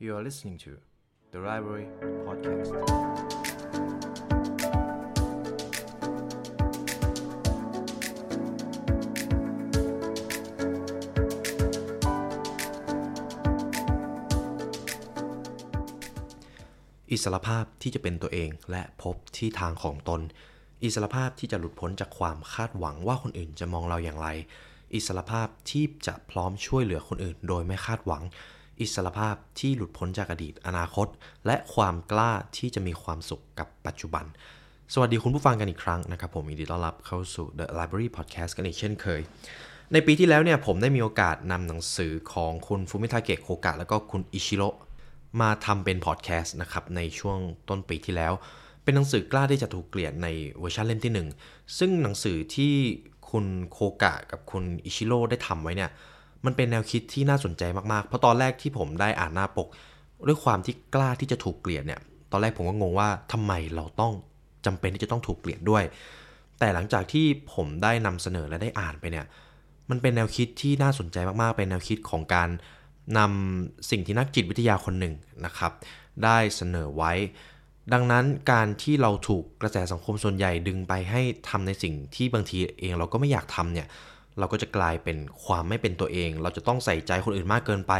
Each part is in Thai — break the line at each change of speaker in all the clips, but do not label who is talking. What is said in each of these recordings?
You are listening to the Library Podcast. อิสรภาพที่จะเป็นตัวเองและพบที่ทางของตน อิสรภาพที่จะหลุดพ้นจากความคาดหวังว่าคนอื่นจะมองเราอย่างไร อิสรภาพที่จะพร้อมช่วยเหลือคนอื่นโดยไม่คาดหวัง อิสรภาพที่หลุดพ้นจากอดีตอนาคต และความกล้าที่จะมีความสุขกับปัจจุบัน สวัสดีคุณผู้ฟังกันอีกครั้งนะครับ ผมยินดีต้อนรับเข้าสู่ The Library Podcast กันอีกเช่นเคย ในปีที่แล้วเนี่ยผมได้มีโอกาสนำหนังสือของคุณฟูมิทาเกะโคกะแล้วก็คุณอิชิโร่มาทำเป็นพอดแคสต์นะครับในช่วงต้นปีที่แล้ว เป็นหนังสือกล้าที่จะถูกเกลียดในเวอร์ชันเล่มที่ 1 ซึ่งหนังสือที่คุณโคกะกับคุณอิชิโร่ได้ทำไว้เนี่ย มันเป็นแนวคิดที่น่าสนใจมากๆ เพราะตอนแรกที่ผมได้อ่านหน้าปก ด้วยความที่กล้าที่จะถูกเกลียดเนี่ย ตอนแรกผมก็งงว่าทำไมเราต้องจำเป็นที่จะต้องถูกเกลียดด้วย แต่หลังจากที่ผมได้นำเสนอและได้อ่านไปเนี่ย มันเป็นแนวคิดที่น่าสนใจมากๆ เป็นแนวคิดของการนำสิ่งที่นักจิตวิทยาคนหนึ่งนะครับ ได้เสนอไว้ ดังนั้นการที่เราถูกกระแสสังคมส่วนใหญ่ดึงไปให้ทำในสิ่งที่บางทีเองเราก็ไม่อยากทำเนี่ย เราก็จะกลายเป็นความไม่เป็นตัวเอง เราจะต้องใส่ใจคนอื่นมากเกินไป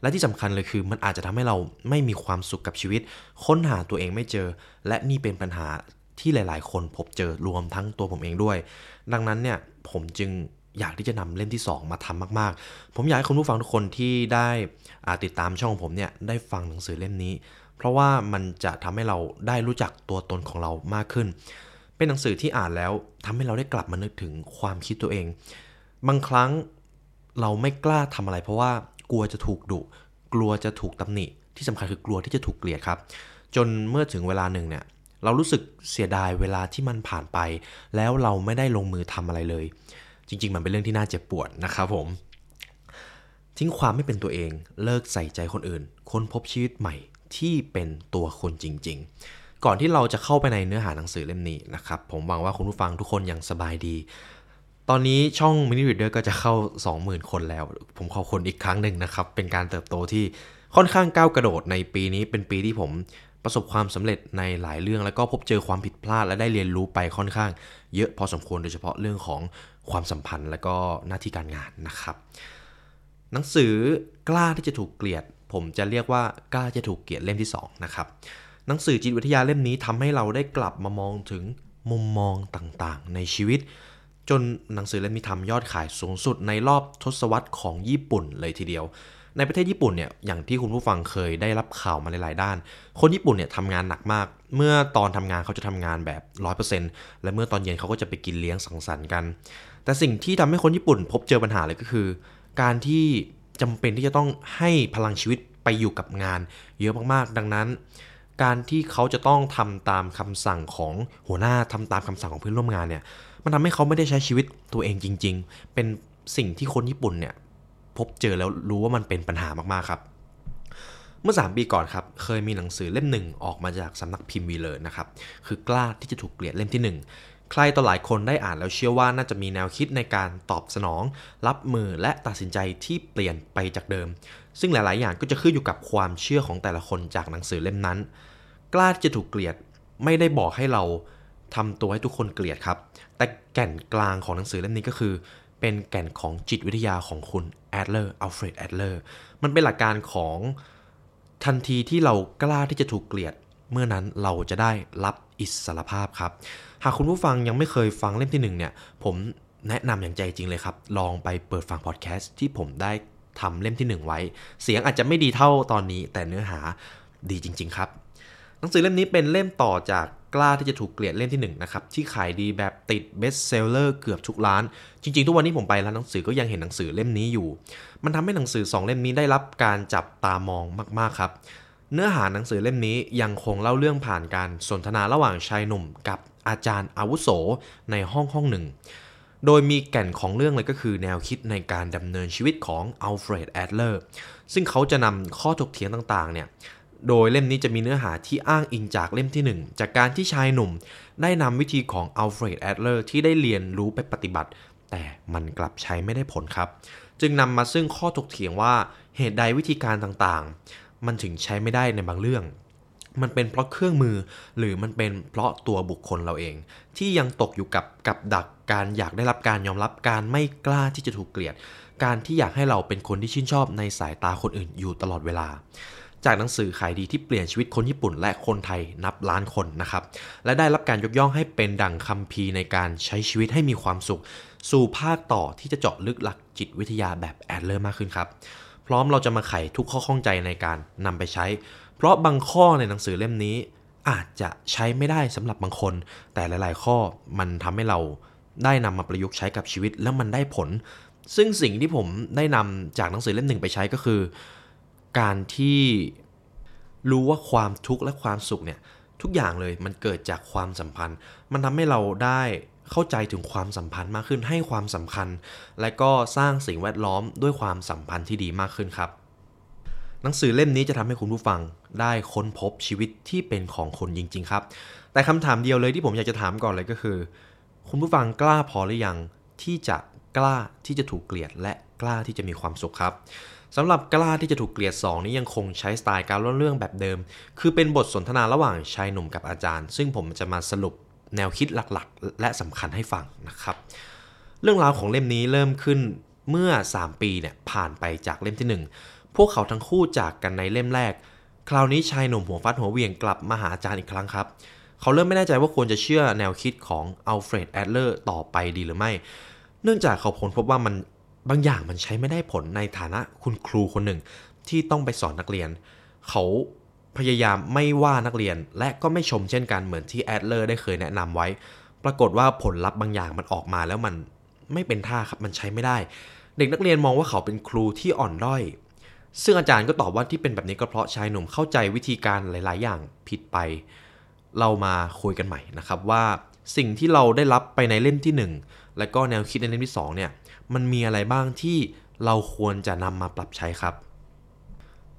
และที่สำคัญเลยคือ มันอาจจะทำให้เราไม่มีความสุขกับชีวิต ค้นหาตัวเองไม่เจอ และนี่เป็นปัญหาที่หลาย ๆ คนพบเจอรวมทั้งตัวผมเองด้วย ดังนั้นเนี่ยผมจึงอยากที่จะนำเล่มที่ 2 มาทำมาก ๆ ผมอยากให้คุณผู้ฟังทุกคนที่ได้ติดตามช่องผมเนี่ยได้ฟังหนังสือเล่มนี้ เพราะว่ามันจะทำให้เราได้รู้จักตัวตนของเรามากขึ้น เป็นหนังสือที่อ่านแล้วทำให้เราได้กลับมานึกถึงความคิดตัวเอง บางครั้งเราไม่กล้าทำอะไร เพราะว่ากลัวจะถูกดุ กลัวจะถูกตำหนิ ที่สำคัญคือกลัวที่จะถูกเกลียดครับ จนเมื่อถึงเวลาหนึ่งเนี่ยเรารู้สึกเสียดายเวลาที่มันผ่านไป แล้วเราไม่ได้ลงมือทำอะไรเลย จริง ๆ มันเป็นเรื่องที่น่าเจ็บปวดนะครับผม ทิ้งความไม่เป็นตัวเอง เลิกใส่ใจคนอื่น ค้นพบชีวิตใหม่ที่เป็นตัวคนจริง ๆ ก่อนที่เราจะเข้าไปในเนื้อหาหนังสือเล่มนี้นะครับ ผมหวังว่าคุณผู้ฟังทุกคนยังสบายดี ตอนนี้ช่อง Mini Reader ก็จะเข้า 20,000 คนแล้ว ผมขอบคุณอีกครั้งหนึ่งนะครับ เป็นการเติบโตที่ค่อนข้างก้าวกระโดดในปีนี้เป็นปีที่ผมประสบความสำเร็จในหลายเรื่องแล้วก็พบเจอความผิดพลาดและได้เรียนรู้ไปค่อนข้าง เยอะพอสมควรโดยเฉพาะเรื่องของความสัมพันธ์และก็หน้าที่การงานนะครับ หนังสือกล้าที่จะถูกเกลียด ผมจะเรียกว่ากล้าจะถูกเกลียดเล่มที่2นะครับหนังสือจิตวิทยาเล่มนี้ทำให้เราได้กลับมามองถึงมุมมองต่างๆ ในชีวิต จนหนังสือเล่มนี้ทำยอดขายสูงสุดในรอบทศวรรษของญี่ปุ่นเลยทีเดียว ในประเทศญี่ปุ่นเนี่ยอย่างที่คุณผู้ฟังเคยได้รับข่าวมาหลายๆด้าน คนญี่ปุ่นเนี่ยทำงานหนักมาก เมื่อตอนทำงานเขาจะทำงานแบบ 100%และเมื่อตอนเย็นเขาก็จะไปกินเลี้ยงสังสรรค์กัน แต่สิ่งที่ทำให้คนญี่ปุ่นพบเจอปัญหาเลยก็คือ การที่จำเป็นที่จะต้องให้พลังชีวิตไปอยู่กับงาน เยอะมากๆ ดังนั้น การที่เขาจะต้องทำตามคำสั่งของหัวหน้าทำตามคำสั่งของเพื่อนร่วมงานเนี่ย มันทำให้เขาไม่ได้ใช้ชีวิตตัวเองจริง ๆ เป็นสิ่งที่คนญี่ปุ่นเนี่ยพบเจอแล้วรู้ว่ามันเป็นปัญหามากๆครับ เมื่อ 3 ปีก่อนครับ เคยมีหนังสือเล่มหนึ่งออกมาจากสำนักพิมพ์วีเลอร์นะครับ คือกล้าที่จะถูกเกลียดเล่มที่ 1 ใครต่อหลายคนได้อ่านแล้วเชื่อว่าน่าจะมีแนวคิดในการตอบสนอง รับมือและตัดสินใจที่เปลี่ยนไปจากเดิม ซึ่งหลาย ๆ อย่างก็จะขึ้นอยู่กับความเชื่อของแต่ละคนจากหนังสือเล่มนั้น กล้าที่จะถูกเกลียดไม่ได้บอกให้เรา ทำตัวให้ทุกคนเกลียดครับ แต่แก่นกลางของหนังสือเล่มนี้ก็คือ เป็นแก่นของจิตวิทยาของคุณแอดเลอร์อัลเฟรดแอดเลอร์มันเป็นหลักการของทันทีที่เรากล้าที่จะถูกเกลียด เมื่อนั้นเราจะได้รับอิสรภาพครับ หากคุณผู้ฟังยังไม่เคยฟังเล่มที่หนึ่งเนี่ย ผมแนะนำอย่างใจจริงเลยครับ ลองไปเปิดฟังพอดแคสต์ที่ผมได้ทำเล่มที่ 1 ไว้ เสียงอาจจะไม่ดีเท่าตอนนี้ แต่เนื้อหาดีจริง ๆ ครับ หนังสือเล่มนี้เป็นเล่มต่อจากกล้าที่จะถูกเกลียดเล่มที่1 นะครับที่ขายดีแบบติด Best Seller เกือบทุกร้าน จริง ๆ ทุกวันนี้ผมไปร้านหนังสือก็ยังเห็นหนังสือเล่มนี้อยู่ มันทำให้หนังสือ 2 เล่มนี้ได้รับการจับตามองมากๆครับ เนื้อหาหนังสือเล่มนี้ยังคงเล่าเรื่องผ่านการสนทนาระหว่างชายหนุ่ม กับอาจารย์อาวุโสในห้องห้องหนึ่ง โดยมีแก่นของเรื่องเลยก็คือแนวคิดในการดำเนินชีวิตของอัลเฟรดแอดเลอร์ซึ่งเขาจะนำข้อถกเถียงต่างๆเนี่ย โดยเล่มนี้จะมีเนื้อหาที่อ้างอิงจากเล่มที่ 1 จากการที่ชายหนุ่ม ได้นำวิธีของอัลเฟรดแอดเลอร์ที่ได้เรียนรู้ไปปฏิบัติ แต่มันกลับใช้ไม่ได้ผลครับ จึงนำมาซึ่งข้อถกเถียงว่าเหตุใดวิธีการต่างๆ มันถึงใช้ไม่ได้ในบางเรื่อง มันเป็นเพราะเครื่องมือ หรือมันเป็นเพราะตัวบุคคลเราเอง ที่ยังตกอยู่กับกับดักการอยากได้รับการยอมรับการไม่กล้าที่จะถูกเกลียด การที่อยากให้เราเป็นคนที่ชื่นชอบในสายตาคนอื่นอยู่ตลอดเวลา จากหนังสือขายดีที่เปลี่ยนชีวิตคนญี่ปุ่นและคนไทยนับล้านคนนะครับ และได้รับการยกย่องให้เป็นดั่งคัมภีร์ในการใช้ชีวิตให้มีความสุข สู่ภาคต่อที่จะเจาะลึกหลักจิตวิทยาแบบแอดเลอร์มากขึ้นครับ พร้อมเราจะมาไขทุกข้อข้องใจในการนำไปใช้ เพราะบางข้อในหนังสือเล่มนี้อาจจะใช้ไม่ได้สำหรับบางคน แต่หลาย ๆ ข้อมันทำให้เราได้นำมาประยุกต์ใช้กับชีวิตแล้วมันได้ผล ซึ่งสิ่งที่ผมได้นำจากหนังสือเล่มหนึ่งไปใช้ก็คือ การที่รู้ว่าความทุกข์และความสุขเนี่ยทุกอย่างเลยมันเกิดจากความสัมพันธ์ มันทำให้เราได้เข้าใจถึงความสัมพันธ์มากขึ้นให้ความสำคัญ และก็สร้างสิ่งแวดล้อมด้วยความสัมพันธ์ที่ดีมากขึ้นครับ หนังสือเล่มนี้จะทำให้คุณผู้ฟังได้ค้นพบชีวิตที่เป็นของคนจริง ๆ ครับ แต่คำถามเดียวเลยที่ผมอยากจะถามก่อนเลยก็คือ คุณผู้ฟังกล้าพอหรือยังที่จะกล้าที่จะถูกเกลียดและกล้าที่จะมีความสุขครับ สำหรับกล้าที่จะถูกเกลียด 2 นี้ยังคงใช้สไตล์การเล่าเรื่องแบบเดิม คือเป็นบทสนทนาระหว่างชายหนุ่มกับอาจารย์ ซึ่งผมจะมาสรุปแนวคิดหลักๆ และสำคัญให้ฟังนะครับ เรื่องราวของเล่มนี้เริ่มขึ้นเมื่อ 3 ปีเนี่ยผ่านไปจากเล่มที่ 1 พวกเขาทั้งคู่จากกันในเล่มแรก คราวนี้ชายหนุ่มหัวฟัดหัวเหวี่ยงกลับมาหาอาจารย์อีกครั้งครับ เขาเริ่มไม่แน่ใจว่าควรจะเชื่อแนวคิดของอัลเฟรดแอดเลอร์ต่อไปดีหรือไม่ เนื่องจากเขาพลพบว่ามัน บางอย่างมันใช้ไม่ได้ผลในฐานะคุณครูคนหนึ่ง ที่ต้องไปสอนนักเรียน เขาพยายามไม่ว่านักเรียนและก็ไม่ชมเช่นกันเหมือนที่แอดเลอร์ได้เคยแนะนำไว้ ปรากฏว่าผลลัพธ์บางอย่างมันออกมาแล้วมันไม่เป็นท่าครับมันใช้ไม่ได้ เด็กนักเรียนมองว่าเขาเป็นครูที่อ่อนด้อย ซึ่งอาจารย์ก็ตอบว่าที่เป็นแบบนี้ก็เพราะชายหนุ่มเข้าใจวิธีการหลาย ๆ อย่างผิดไป เรามาคุยกันใหม่นะครับว่าสิ่งที่เราได้รับไปในเล่มที่ 1 และก็แนวคิดในเล่มที่2เนี่ย มันมีอะไรบ้างที่เราควรจะนำมาปรับใช้ครับ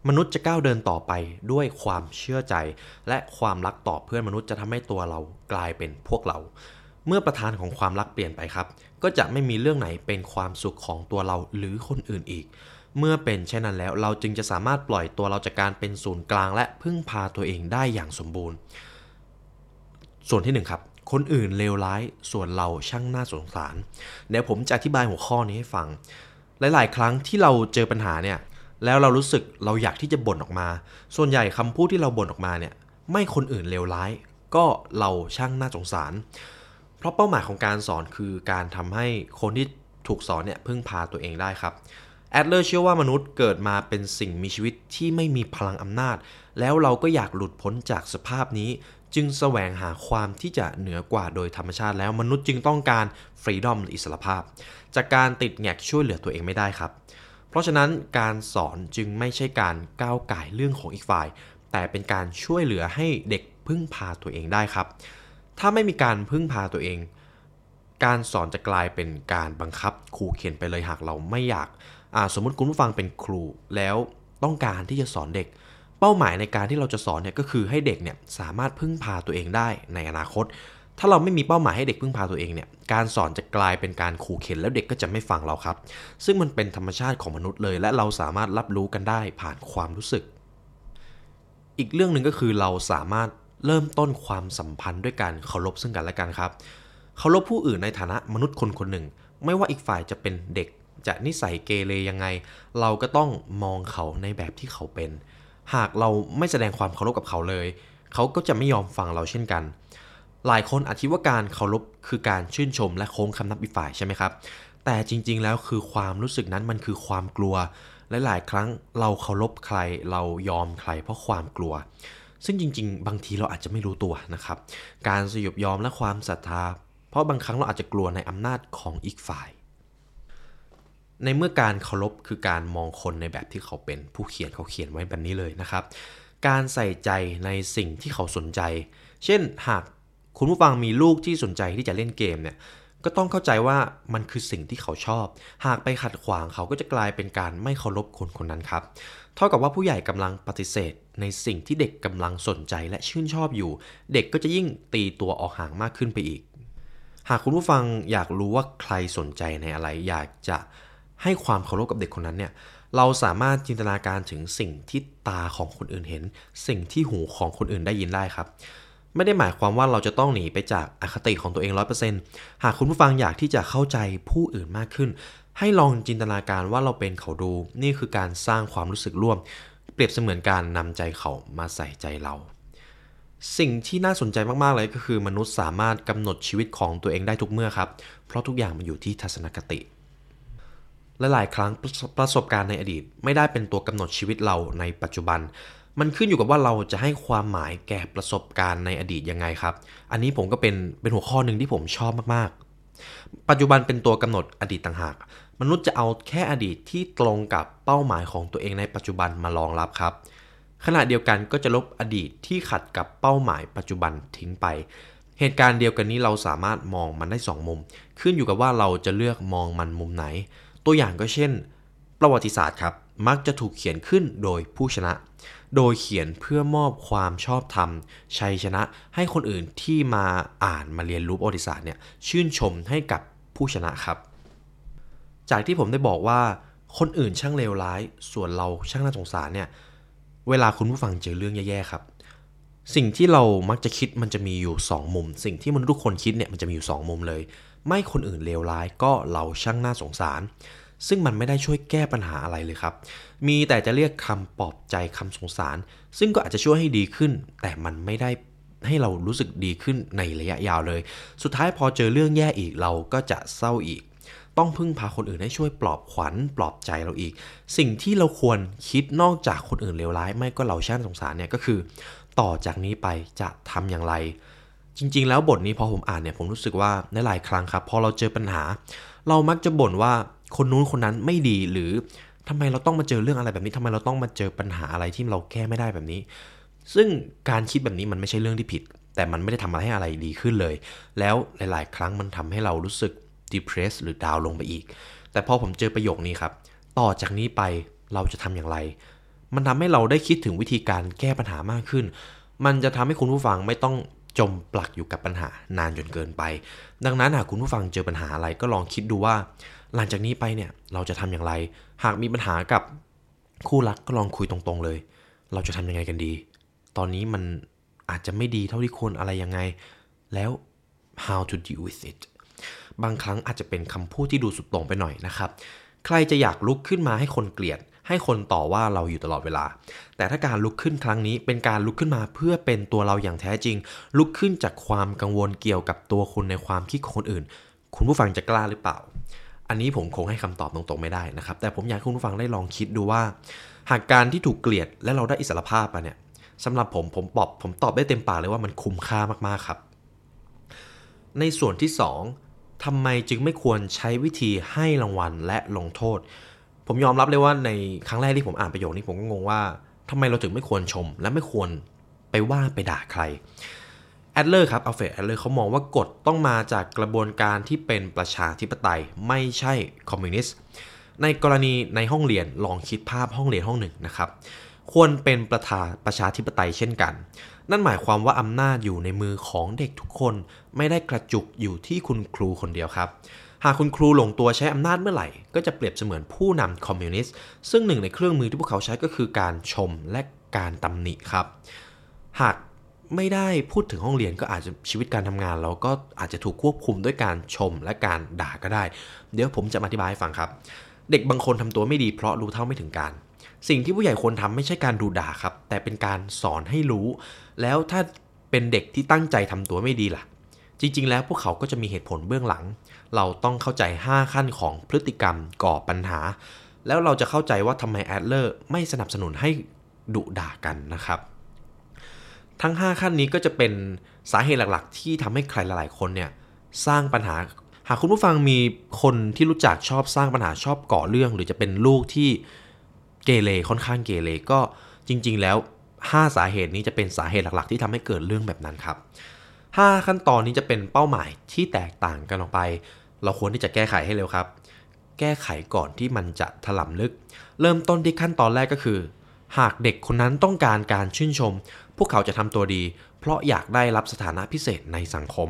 มนุษย์จะก้าวเดินต่อไปด้วยความเชื่อใจ และความรักต่อเพื่อนมนุษย์จะทำให้ตัวเรากลายเป็นพวกเรา เมื่อประธานของความรักเปลี่ยนไปครับ ก็จะไม่มีเรื่องไหนเป็นความสุขของตัวเราหรือคนอื่นอีก เมื่อเป็นเช่นนั้นแล้วเราจึงจะสามารถปล่อยตัวเราจากการเป็นศูนย์กลาง และพึ่งพาตัวเองได้อย่างสมบูรณ์ ส่วนที่1ครับ คนอื่นเลวร้ายส่วนเราช่างน่าสงสาร เดี๋ยวผมจะอธิบายหัวข้อนี้ให้ฟัง หลาย ๆ ครั้งที่เราเจอปัญหาเนี่ย แล้วเรารู้สึกเราอยากที่จะบ่นออกมา ส่วนใหญ่คำพูดที่เราบ่นออกมาเนี่ย ไม่คนอื่นเลวร้าย ก็เราช่างน่าสงสาร เพราะเป้าหมายของการสอนคือการทำให้คนที่ถูกสอนเนี่ยพึ่งพาตัวเองได้ครับแอดเลอร์เชื่อว่ามนุษย์เกิดมาเป็นสิ่งมีชีวิตที่ไม่มีพลังอำนาจ แล้วเราก็อยากหลุดพ้นจากสภาพนี้ จึงแสวงหาความที่จะเหนือกว่าโดยธรรมชาติแล้วมนุษย์จึงต้องการฟรีดอมหรืออิสรภาพ จากการติดแงกช่วยเหลือตัวเองไม่ได้ครับ เพราะฉะนั้นการสอนจึงไม่ใช่การก้าวไก่เรื่องของอีกฝ่าย แต่เป็นการช่วยเหลือให้เด็กพึ่งพาตัวเองได้ครับ ถ้าไม่มีการพึ่งพาตัวเอง การสอนจะกลายเป็นการบังคับขู่เข็นไปเลยหากเราไม่อยากสมมติคุณผู้ฟังเป็นครูแล้วต้องการที่จะสอนเด็ก เป้าหมายในการที่เราจะสอนเนี่ยก็คือให้เด็กเนี่ยสามารถพึ่งพาตัวเองได้ในอนาคต ถ้าเราไม่มีเป้าหมายให้เด็กพึ่งพาตัวเองเนี่ยการสอนจะกลายเป็นการขู่เข็นแล้วเด็กก็จะไม่ฟังเราครับ ซึ่งมันเป็นธรรมชาติของมนุษย์เลย และเราสามารถรับรู้กันได้ผ่านความรู้สึก อีกเรื่องหนึ่งก็คือเราสามารถเริ่มต้นความสัมพันธ์ด้วยการเคารพซึ่งกันและกันครับเคารพผู้อื่นในฐานะมนุษย์คนคนหนึ่ง ไม่ว่าอีกฝ่ายจะเป็นเด็กจะนิสัยเกเรยังไง เราก็ต้องมองเขาในแบบที่เขาเป็น หากเราไม่แสดงความเคารพกับเขาเลย เขาก็จะไม่ยอมฟังเราเช่นกัน หลายคนอาจคิดว่าการเคารพคือการชื่นชมและโค้งคำนับอีกฝ่ายใช่ไหมครับ แต่จริงๆแล้วคือความรู้สึกนั้นมันคือความกลัว และหลายครั้งเราเคารพใครเรายอมใครเพราะความกลัว ซึ่งจริง ๆ บางทีเราอาจจะไม่รู้ตัวนะครับ การสยบยอมและความศรัทธา เพราะบางครั้งเราอาจจะกลัวในอำนาจของอีกฝ่าย ในเมื่อการเคารพคือการมองคนในแบบที่เขาเป็นผู้เขียนเขาเขียนไว้แบบนี้เลยนะครับ การใส่ใจในสิ่งที่เขาสนใจ เช่นหากคุณผู้ฟังมีลูกที่สนใจที่จะเล่นเกมเนี่ยก็ต้องเข้าใจว่ามันคือสิ่งที่เขาชอบ หากไปขัดขวางเขาก็จะกลายเป็นการไม่เคารพคนคนนั้นครับ เท่ากับว่าผู้ใหญ่กำลังปฏิเสธ ในสิ่งที่เด็กกำลังสนใจและชื่นชอบอยู่ เด็กก็จะยิ่งตีตัวออกห่างมากขึ้นไปอีก หากคุณผู้ฟังอยากรู้ว่าใครสนใจในอะไร อยากจะ ให้ความเคารพกับเด็กคนนั้นเนี่ยเราสามารถจินตนาการถึงสิ่งที่ตาของคนอื่นเห็น สิ่งที่หูของคนอื่นได้ยินได้ครับ ไม่ได้หมายความว่าเราจะต้องหนีไปจากอคติของตัวเองร้อยเปอร์เซ็นต์หากคุณผู้ฟังอยากที่จะเข้าใจผู้อื่นมากขึ้น ให้ลองจินตนาการว่าเราเป็นเขาดู นี่คือการสร้างความรู้สึกร่วม เปรียบเสมือนการนำใจเขามาใส่ใจเราสิ่งที่น่าสนใจมาก ๆ เลยก็คือมนุษย์สามารถกำหนดชีวิตของตัวเองได้ทุกเมื่อครับ เพราะทุกอย่างมันอยู่ที่ทัศนคติ และหลายครั้งประสบการณ์ในอดีต ไม่ได้เป็นตัวกำหนดชีวิตเราในปัจจุบัน มันขึ้นอยู่กับว่าเราจะให้ความหมายแก่ประสบการณ์ในอดีตยังไงครับ อันนี้ผมก็เป็นเป็นหัวข้อหนึ่งที่ผมชอบมากๆ ปัจจุบันเป็นตัวกำหนดอดีตต่างหาก มนุษย์จะเอาแค่อดีตที่ตรงกับเป้าหมายของตัวเองในปัจจุบันมารองรับครับ ขณะเดียวกันก็จะลบอดีตที่ขัดกับเป้าหมายปัจจุบันทิ้งไปเหตุการณ์เดียวกันนี้เราสามารถมองมันได้ 2 มุม ขึ้นอยู่กับว่าเราจะเลือกมองมันมุมไหน ตัวอย่างก็เช่น ประวัติศาสตร์ครับมักจะถูกเขียนขึ้นโดยผู้ชนะ โดยเขียนเพื่อมอบความชอบธรรม ชัยชนะให้คนอื่นที่มาอ่านมาเรียนรู้ประวัติศาสตร์เนี่ยชื่นชมให้กับผู้ชนะครับ จากที่ผมได้บอกว่าคนอื่นช่างเลวร้าย ส่วนเราช่างน่าสงสารเนี่ยเวลาคุณผู้ฟังเจอเรื่องแย่ๆครับ สิ่งที่เรามักจะคิดมันจะมีอยู่ 2 มุม สิ่งที่มนุษย์ทุกคนคิดเนี่ยมันจะมีอยู่ 2 มุมเลย ไม่คนอื่นเลวร้ายก็เราช่างน่าสงสาร ซึ่งมันไม่ได้ช่วยแก้ปัญหาอะไรเลยครับ มีแต่จะเรียกคำปลอบใจคำสงสาร ซึ่งก็อาจจะช่วยให้ดีขึ้น แต่มันไม่ได้ให้เรารู้สึกดีขึ้นในระยะยาวเลย สุดท้ายพอเจอเรื่องแย่อีกเราก็จะเศร้าอีก ต้องพึ่งพาคนอื่นให้ช่วยปลอบขวัญปลอบใจเราอีก สิ่งที่เราควรคิดนอกจากคนอื่นเลวร้าย ไม่ก็เราช่างสงสารเนี่ยก็คือ ต่อจากนี้ไปจะทำอย่างไร จริง ๆ แล้วบทนี้พอผมอ่านเนี่ยผมรู้สึกว่าในหลายครั้งครับ พอเราเจอปัญหา เรามักจะบ่นว่าคนนู้นคนนั้นไม่ดีหรือทำไมเราต้องมาเจอเรื่องอะไรแบบนี้ทำไมเราต้องมาเจอปัญหาอะไรที่เราแก้ไม่ได้แบบนี้ ซึ่งการคิดแบบนี้มันไม่ใช่เรื่องที่ผิด แต่มันไม่ได้ทำให้อะไรดีขึ้นเลย แล้วหลาย ๆ ครั้งมันทำให้เรารู้สึก depressed หรือดาวลงไปอีก แต่พอผมเจอประโยคนี้ครับ ต่อจากนี้ไปเราจะทำอย่างไร มันทำให้เราได้คิดถึงวิธีการแก้ปัญหามากขึ้น มันจะทำให้คุณผู้ฟังไม่ต้อง จมปลักอยู่กับปัญหานานจนเกินไป ดังนั้นหากคุณผู้ฟังเจอปัญหาอะไรก็ลองคิดดูว่า หลังจากนี้ไปเนี่ยเราจะทำอย่างไร หากมีปัญหากับคู่รักก็ลองคุยตรงๆเลย เราจะทำยังไงกันดี ตอนนี้มันอาจจะไม่ดีเท่าที่ควรอะไรยังไง แล้ว how to deal with it บางครั้งอาจจะเป็นคำพูดที่ดูสุดตรงไปหน่อยนะครับ ใครจะอยากลุกขึ้นมาให้คนเกลียด ให้คนต่อว่าเราอยู่ตลอดเวลา แต่ถ้าการลุกขึ้นครั้งนี้เป็นการลุกขึ้นมาเพื่อเป็นตัวเราอย่างแท้จริง ลุกขึ้นจากความกังวลเกี่ยวกับตัวคุณในความคิดของคนอื่น คุณผู้ฟังจะกล้าหรือเปล่า อันนี้ผมคงให้คำตอบตรงๆไม่ได้นะครับ แต่ผมอยากให้คุณผู้ฟังได้ลองคิดดูว่า หากการที่ถูกเกลียดและเราได้อิสรภาพไปเนี่ยสำหรับผมผมตอบผมตอบได้เต็มปากเลยว่ามันคุ้มค่ามากๆครับ ในส่วนที่ 2ทำไมจึงไม่ควรใช้วิธีให้รางวัลและลงโทษ ผมยอมรับเลยว่าในครั้งแรกที่ผมอ่านประโยคนี้ผมก็งงว่าทำไมเราถึงไม่ควรชม และไม่ควรไปว่าไปด่าใครแอดเลอร์ครับอัลเฟรดแอดเลอร์เขามองว่ากฎต้องมาจากกระบวนการที่เป็นประชาธิปไตยไม่ใช่คอมมิวนิสต์ในกรณีในห้องเรียนลองคิดภาพห้องเรียนห้องหนึ่งนะครับ ควรเป็นประธาประชาธิปไตยเช่นกัน นั่นหมายความว่าอำนาจอยู่ในมือของเด็กทุกคนไม่ได้กระจุกอยู่ที่คุณครูคนเดียวครับ หากคุณครูหลงตัวใช้อำนาจเมื่อไหร่ ก็จะเปรียบเสมือนผู้นำคอมมิวนิสต์ซึ่งหนึ่งในเครื่องมือที่พวกเขาใช้ก็คือการชมและการตำหนิครับ หากไม่ได้พูดถึงห้องเรียนก็อาจจะชีวิตการทำงาน เราก็อาจจะถูกควบคุมด้วยการชมและการด่าก็ได้ เดี๋ยวผมจะอธิบายให้ฟังครับ เด็กบางคนทำตัวไม่ดีเพราะรู้เท่าไม่ถึงการสิ่งที่ผู้ใหญ่ควรทำไม่ใช่การดูด่าครับ แต่เป็นการสอนให้รู้ แล้วถ้าเป็นเด็กที่ตั้งใจทำตัวไม่ดีล่ะ จริง ๆ แล้วพวกเขาก็จะมีเหตุผลเบื้องหลัง เราต้องเข้าใจ 5 ขั้นของพฤติกรรมก่อปัญหา แล้วเราจะเข้าใจว่าทำไมแอดเลอร์ไม่สนับสนุนให้ดุด่ากันนะครับ ทั้ง 5 ขั้นนี้ก็จะเป็นสาเหตุหลักๆ ที่ทำให้ใครหลายๆคนเนี่ยสร้างปัญหา หากคุณผู้ฟังมีคนที่รู้จักชอบสร้างปัญหาชอบก่อเรื่อง หรือจะเป็นลูกที่เกเรค่อนข้างเกเรก็จริง ๆ แล้ว 5 สาเหตุนี้จะเป็นสาเหตุหลักๆ ที่ทำให้เกิดเรื่องแบบนั้นครับ 5 ขั้นตอนนี้จะเป็นเป้าหมายที่แตกต่างกันออกไป เราควรที่จะแก้ไขให้เร็วครับ แก้ไขก่อนที่มันจะถล่มลึก เริ่มต้นที่ขั้นตอนแรกก็คือ หากเด็กคนนั้นต้องการการชื่นชม พวกเขาจะทำตัวดี เพราะอยากได้รับสถานะพิเศษในสังคม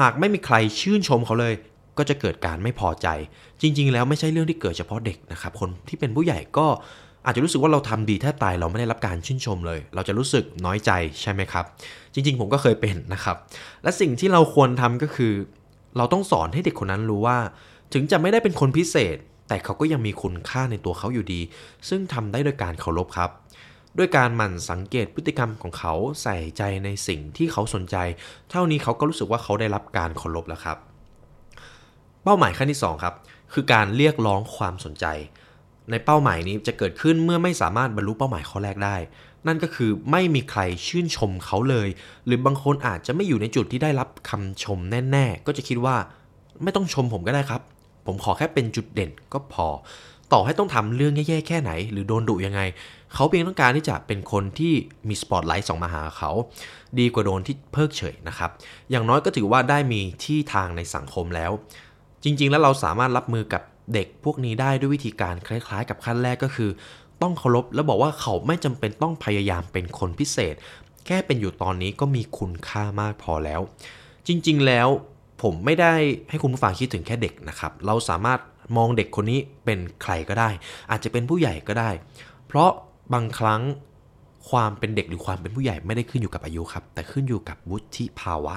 หากไม่มีใครชื่นชมเขาเลยก็จะเกิดการไม่พอใจ จริง ๆ แล้วไม่ใช่เรื่องที่เกิดเฉพาะเด็กนะครับ คนที่เป็นผู้ใหญ่ก็อาจจะรู้สึกว่าเราทำดีแทบตายเราไม่ได้รับการชื่นชมเลย เราจะรู้สึกน้อยใจใช่ไหมครับ จริง ๆ ผมก็เคยเป็นนะครับ และสิ่งที่เราควรทำก็คือ เราต้องสอนให้เด็กคนนั้นรู้ว่า ถึงจะไม่ได้เป็นคนพิเศษ แต่เขาก็ยังมีคุณค่าในตัวเขาอยู่ดี ซึ่งทำได้โดยการเคารพครับด้วยการหมั่นสังเกตพฤติกรรมของเขาใส่ใจในสิ่งที่เขาสนใจ เท่านี้เขาก็รู้สึกว่าเขาได้รับการเคารพแล้วครับ เป้าหมายขั้นที่2ครับคือการเรียกร้องความสนใจ ในเป้าหมายนี้จะเกิดขึ้นเมื่อไม่สามารถบรรลุเป้าหมายข้อแรกได้ นั่นก็คือไม่มีใครชื่นชมเขาเลย หรือบางคนอาจจะไม่อยู่ในจุดที่ได้รับคำชมแน่ ๆ ก็จะคิดว่าไม่ต้องชมผมก็ได้ครับ ผมขอแค่เป็นจุดเด่นก็พอ ต่อให้ต้องทำเรื่องแย่ๆแค่ไหน หรือโดนดุยังไง เขาเพียงต้องการที่จะเป็นคนที่มีสปอตไลท์ส่องมาหาเขา ดีกว่าโดนที่เพิกเฉยนะครับ อย่างน้อยก็ถือว่าได้มีที่ทางในสังคมแล้ว จริง ๆ แล้วเราสามารถรับมือกับเด็กพวกนี้ได้ด้วยวิธีการคล้าย ๆ กับขั้นแรกก็คือ ต้องเคารพแล้วบอกว่าเขาไม่จำเป็นต้องพยายามเป็นคนพิเศษ แค่เป็นอยู่ตอนนี้ก็มีคุณค่ามากพอแล้ว จริงๆแล้วผมไม่ได้ให้คุณผู้ฟังคิดถึงแค่เด็กนะครับ เราสามารถมองเด็กคนนี้เป็นใครก็ได้ อาจจะเป็นผู้ใหญ่ก็ได้ เพราะบางครั้งความเป็นเด็กหรือความเป็นผู้ใหญ่ไม่ได้ขึ้นอยู่กับอายุครับ แต่ขึ้นอยู่กับวุฒิภาวะ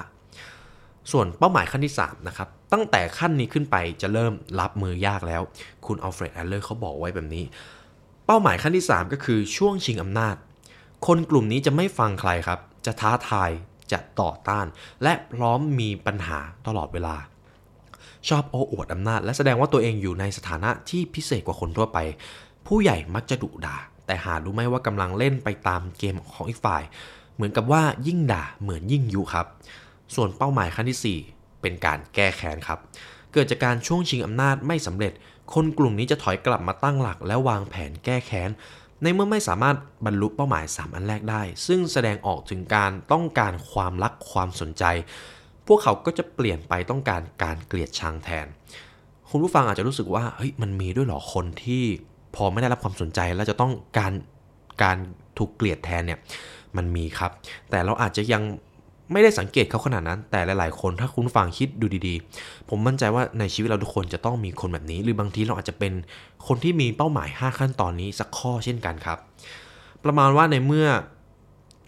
ส่วนเป้าหมายขั้นที่3นะครับ ตั้งแต่ขั้นนี้ขึ้นไปจะเริ่มรับมือยากแล้ว คุณอัลเฟรดแอลเลอร์เขาบอกไว้แบบนี้ เป้าหมายขั้นที่ 3 ก็คือช่วงชิงอำนาจ คนกลุ่มนี้จะไม่ฟังใครครับ จะท้าทายจะต่อต้าน และพร้อมมีปัญหาตลอดเวลา ชอบโอ้อวดอำนาจ และแสดงว่าตัวเองอยู่ในสถานะที่พิเศษกว่าคนทั่วไป ผู้ใหญ่มักจะดุด่า แต่หารู้ไหมว่ากำลังเล่นไปตามเกมของอีกฝ่าย เหมือนกับว่ายิ่งด่าเหมือนยิ่งยุครับ ส่วนเป้าหมายขั้นที่ 4 เป็นการแก้แค้นครับ เกิดจากการช่วงชิงอำนาจไม่สำเร็จ คนกลุ่มนี้จะถอยกลับมาตั้งหลัก และวางแผนแก้แค้น ในเมื่อไม่สามารถบรรลุเป้าหมาย 3 อันแรกได้ ซึ่งแสดงออกถึงการต้องการความรักความสนใจ พวกเขาก็จะเปลี่ยนไปต้องการการเกลียดชังแทน คุณผู้ฟังอาจจะรู้สึกว่าเฮ้ยมันมีด้วยเหรอคนที่พอไม่ได้รับความสนใจแล้วจะต้องการการถูกเกลียดแทนเนี่ยมันมีครับ แต่เราอาจจะยัง ไม่ได้สังเกตเขาขนาดนั้น แต่หลาย ๆ คนถ้าคุณฟังคิดดูดีๆ ผมมั่นใจว่าในชีวิตเราทุกคนจะต้องมีคนแบบนี้ หรือบางทีเราอาจจะเป็นคนที่มีเป้าหมาย 5 ขั้นตอนนี้สักข้อเช่นกันครับ ประมาณว่าในเมื่อ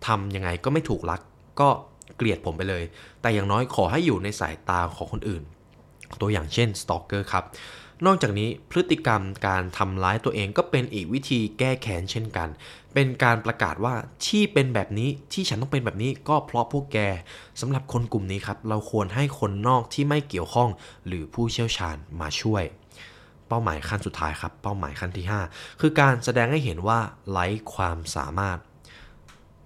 ทำยังไงก็ไม่ถูกรัก ก็เกลียดผมไปเลย แต่อย่างน้อยขอให้อยู่ในสายตาของคนอื่น ตัวอย่างเช่นสตอกเกอร์ครับ นอกจากนี้พฤติกรรมการทำร้ายตัวเองก็เป็นอีกวิธีแก้แค้นเช่นกัน เป็นการประกาศว่าที่เป็นแบบนี้ที่ฉันต้องเป็นแบบนี้ก็เพราะพวกแกสำหรับคนกลุ่มนี้ครับ เราควรให้คนนอกที่ไม่เกี่ยวข้อง หรือผู้เชี่ยวชาญมาช่วย เป้าหมายขั้นสุดท้ายครับ เป้าหมายขั้นที่ 5 คือการแสดงให้เห็นว่าไร้ความสามารถ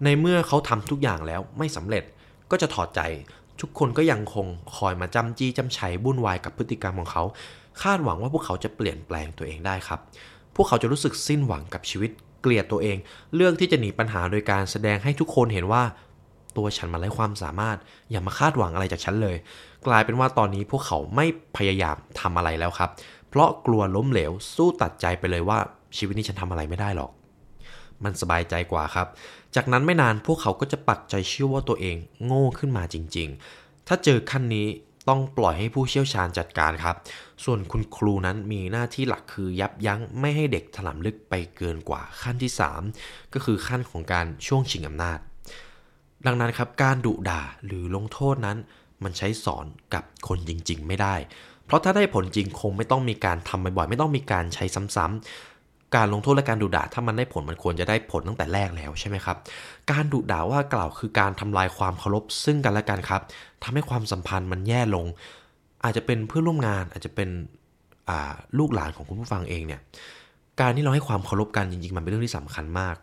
ในเมื่อเขาทำทุกอย่างแล้วไม่สำเร็จก็จะถอดใจทุกคนก็ยังคงคอยมาจำจี้จำชัยบุ่นวายกับพฤติกรรมของเขา คาดหวังว่าพวกเขาจะเปลี่ยนแปลงตัวเองได้ครับ พวกเขาจะรู้สึกสิ้นหวังกับชีวิต เกลียดตัวเอง เลือกที่จะหนีปัญหาโดยการแสดงให้ทุกคนเห็นว่า ตัวฉันมาไร้ความสามารถ อย่ามาคาดหวังอะไรจากฉันเลย กลายเป็นว่าตอนนี้พวกเขาไม่พยายามทำอะไรแล้วครับ เพราะกลัวล้มเหลว สู้ตัดใจไปเลยว่าชีวิตนี้ฉันทำอะไรไม่ได้หรอก มันสบายใจกว่าครับ จากนั้นไม่นานพวกเขาก็จะปักใจเชื่อว่าตัวเองโง่ขึ้นมาจริง ๆ ถ้าเจอขั้นนี้ ต้องปล่อยให้ผู้เชี่ยวชาญจัดการครับ ส่วนคุณครูนั้นมีหน้าที่หลักคือยับยั้งไม่ให้เด็กถลำลึกไปเกินกว่าขั้นที่ 3 ก็คือขั้นของการช่วงชิงอำนาจ ดังนั้นครับการดุด่าหรือลงโทษนั้นมันใช้สอนกับคนจริง ๆ ไม่ได้ เพราะถ้าได้ผลจริงคงไม่ต้องมีการทำบ่อยๆไม่ต้องมีการใช้ซ้ำๆการลงโทษและการดุด่าถ้ามันได้ผลมันควรจะได้ผลตั้งแต่แรกแล้วใช่ไหมครับ การดุด่าว่ากล่าวคือการทำลายความเคารพซึ่งกันและกันครับ ทำให้ความสัมพันธ์มันแย่ลง อาจจะเป็นเพื่อนร่วมงานอาจจะเป็นลูกหลานของคุณผู้ฟังเองเนี่ยการที่เราให้ความเคารพกันจริงๆ มันเป็นเรื่องที่สำคัญมาก